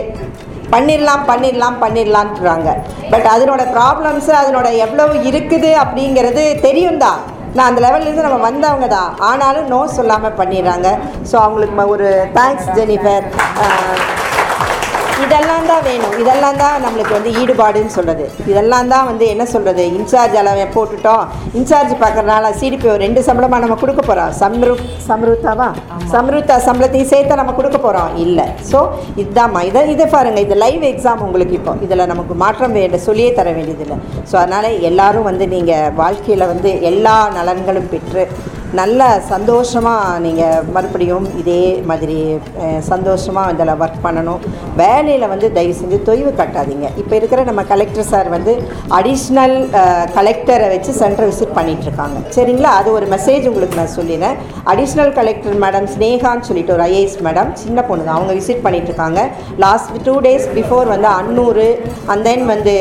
பண்ணிடலாம் பண்ணிடலாம் பண்ணிடலான்றாங்க பட் அதனோட ப்ராப்ளம்ஸு அதனோட எவ்வளவு இருக்குது அப்படிங்கிறது தெரியும் தான் நான் அந்த லெவல்லேருந்து நம்ம வந்தவங்க தான். ஆனாலும் நோ சொல்லாமல் பண்ணிடுறாங்க. ஸோ அவங்களுக்கு ம- ஒரு தேங்க்ஸ் ஜெனிஃபர் இதெல்லாம் தான் வேணும். இதெல்லாம் தான் நம்மளுக்கு வந்து ஈடுபாடுன்னு சொல்கிறது இதெல்லாம் தான் வந்து என்ன சொல்கிறது இன்சார்ஜ் அளவன் போட்டுட்டோம். இன்சார்ஜ் பார்க்குறனால சிடிபி ரெண்டு சம்பளமாக நம்ம கொடுக்க போகிறோம் சம்ரு சம்ருத்தாவா சம்ருத்தா சம்பளத்தையும் சேர்த்து நம்ம கொடுக்க போகிறோம் இல்லை. ஸோ இதுதாம்மா இதை இதை பாருங்கள் இது லைவ் எக்ஸாம் உங்களுக்கு இப்போ. இதில் நமக்கு மாற்றம் வேண்ட சொல்லியே தர வேண்டியதில்லை. ஸோ அதனால் எல்லோரும் வந்து நீங்கள் வாழ்க்கையில் வந்து எல்லா நலன்களும் பெற்று நல்ல சந்தோஷமாக நீங்கள் மறுபடியும் இதே மாதிரி சந்தோஷமாக இதில் ஒர்க் பண்ணணும். வேலையில் வந்து தயவு செஞ்சு தொய்வு கட்டாதீங்க. இப்போ இருக்கிற நம்ம கலெக்டர் சார் வந்து அடிஷ்னல் கலெக்டரை வச்சு சென்டர் விசிட் பண்ணிகிட்ருக்காங்க சரிங்களா? அது ஒரு மெசேஜ் உங்களுக்கு நான் சொல்லினேன் அடிஷ்னல் கலெக்டர் மேடம் ஸ்னேகான்னு சொல்லிட்டு ஒரு ஐஏஎஸ் மேடம் சின்ன பொண்ணு தான். அவங்க விசிட் பண்ணிகிட்ருக்காங்க லாஸ்ட் டூ டேஸ் பிஃபோர் வந்து அன்னூர் அண்ட் தென் வந்து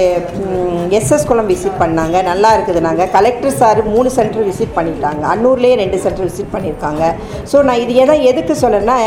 எஸ்எஸ் குளம் விசிட் பண்ணாங்க. நல்லா இருக்குது நாங்கள் கலெக்டர் சார் மூணு சென்டர் விசிட் பண்ணிட்டாங்க. அன்னூர்லேயே ரெண்டு சென்டர் விசிட் பண்ணியிருக்காங்க. ஸோ நான் இது எதை எதுக்கு சொல்கிறேன்னா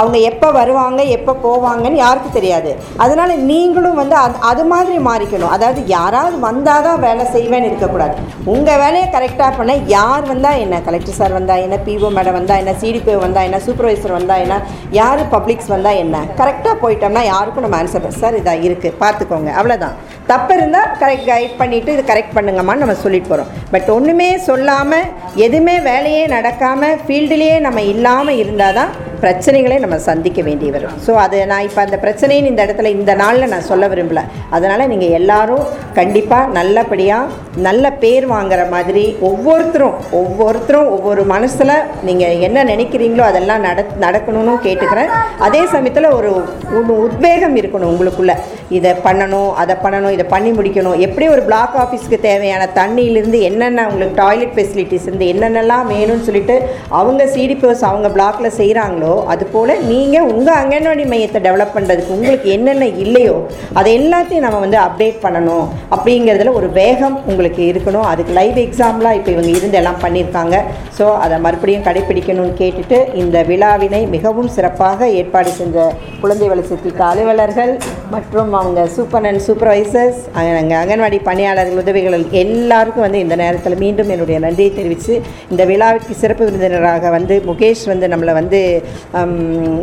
அவங்க எப்போ வருவாங்க எப்போ போவாங்கன்னு யாருக்கும் தெரியாது. அதனால் நீங்களும் வந்து அது அது மாதிரி மாறிக்கணும். அதாவது யாராவது வந்தால் தான் வேலை செய்வேன்னு இருக்கக்கூடாது. உங்கள் வேலையை கரெக்டாக பண்ண யார் வந்தால் என்ன? கலெக்டர் சார் வந்தால் என்ன? பிஓ மேடம் வந்தால் என்ன? சிடிபிஓ வந்தால் என்ன? சூப்பர்வைசர் வந்தால் என்ன? யார் பப்ளிக்ஸ் வந்தால் என்ன? கரெக்டாக போயிட்டோம்னா யாருக்கும் நம்ம ஆன்சர் சார் இதாக இருக்குது பார்த்துக்கோங்க. அவ்வளோதான் தப்பு இருந்தால் கரெக்ட் கைட் பண்ணிவிட்டு இது கரெக்ட் பண்ணுங்கம்மான்னு நம்ம சொல்லிட்டு போகிறோம் பட் ஒன்றுமே சொல்லாமல் எதுவுமே வேலையே நடக்காமல் ஃபீல்டுலேயே நம்ம இல்லாமல் இருந்தால் தான் பிரச்சனைகளை நம்ம சந்திக்க வேண்டி வரும். ஸோ அது நான் இப்போ அந்த பிரச்சனைன்னு இந்த இடத்துல இந்த நாளில் நான் சொல்ல விரும்பல. அதனால் நீங்கள் எல்லோரும் கண்டிப்பாக நல்லபடியாக நல்ல பேர் வாங்குற மாதிரி ஒவ்வொருத்தரும் ஒவ்வொருத்தரும் ஒவ்வொரு மனசில் நீங்கள் என்ன நினைக்கிறீங்களோ அதெல்லாம் நட நடக்கணும்னு கேட்டுக்கிறேன். அதே சமயத்தில் ஒரு ஒரு உத்வேகம் இருக்கணும் உங்களுக்குள்ளே. இதை பண்ணணும் அதை பண்ணணும் இதை பண்ணி முடிக்கணும். எப்படி ஒரு பிளாக் ஆஃபீஸ்க்கு தேவையான தண்ணியிலேருந்து என்னென்ன உங்களுக்கு டாய்லெட் ஃபெசிலிட்டிஸ் இருந்து என்னென்னலாம் வேணும்னு சொல்லிட்டு அவங்க சிடிபிஓஸ் அவங்க பிளாக்ல செய்கிறாங்களோ அதுபோல் நீங்கள் உங்கள் அங்கன்வாடி மையத்தை டெவலப் பண்ணுறதுக்கு உங்களுக்கு என்னென்ன இல்லையோ அதை எல்லாத்தையும் நம்ம வந்து அப்டேட் பண்ணணும் அப்படிங்கிறதுல ஒரு வேகம் உங்களுக்கு இருக்கணும். அதுக்கு லைவ் எக்ஸாம்லாம் இப்போ இவங்க இருந்து எல்லாம் பண்ணியிருக்காங்க. ஸோ அதை மறுபடியும் கடைப்பிடிக்கணும்னு கேட்டுட்டு இந்த விழாவினை மிகவும் சிறப்பாக ஏற்பாடு செஞ்ச குழந்தை வளர்ச்சிக்கு அலுவலர்கள் மற்றும் அவங்க சூப்பர் அண்ட் சூப்பர்வைசர்ஸ் அங்கே அங்கன்வாடி பணியாளர்கள் உதவிகள் எல்லாருக்கும் வந்து இந்த நேரத்தில் மீண்டும் என்னுடைய நன்றியை தெரிவித்து இந்த விழாவிற்கு சிறப்பு விருந்தினராக வந்து முகேஷ் வந்து நம்மளை வந்து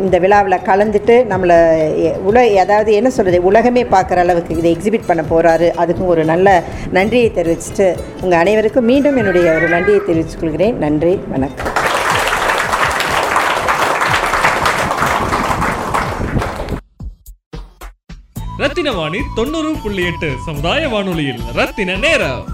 இந்த விழாவில் கலந்துட்டு நம்மளை உல அதாவது என்ன சொல்கிறது உலகமே பார்க்குற அளவுக்கு இதை எக்ஸிபிட் பண்ண போகிறாரு அதுக்கும் ஒரு நல்ல நன்றியை தெரிவிச்சுட்டு உங்கள் அனைவருக்கும் மீண்டும் என்னுடைய ஒரு நன்றியை தெரிவித்துக் கொள்கிறேன். நன்றி வணக்கம். ரத்தின வாணி தொண்ணூறு புள்ளி எட்டு சமுதாய வானொலியில் ரத்தின நேரம்.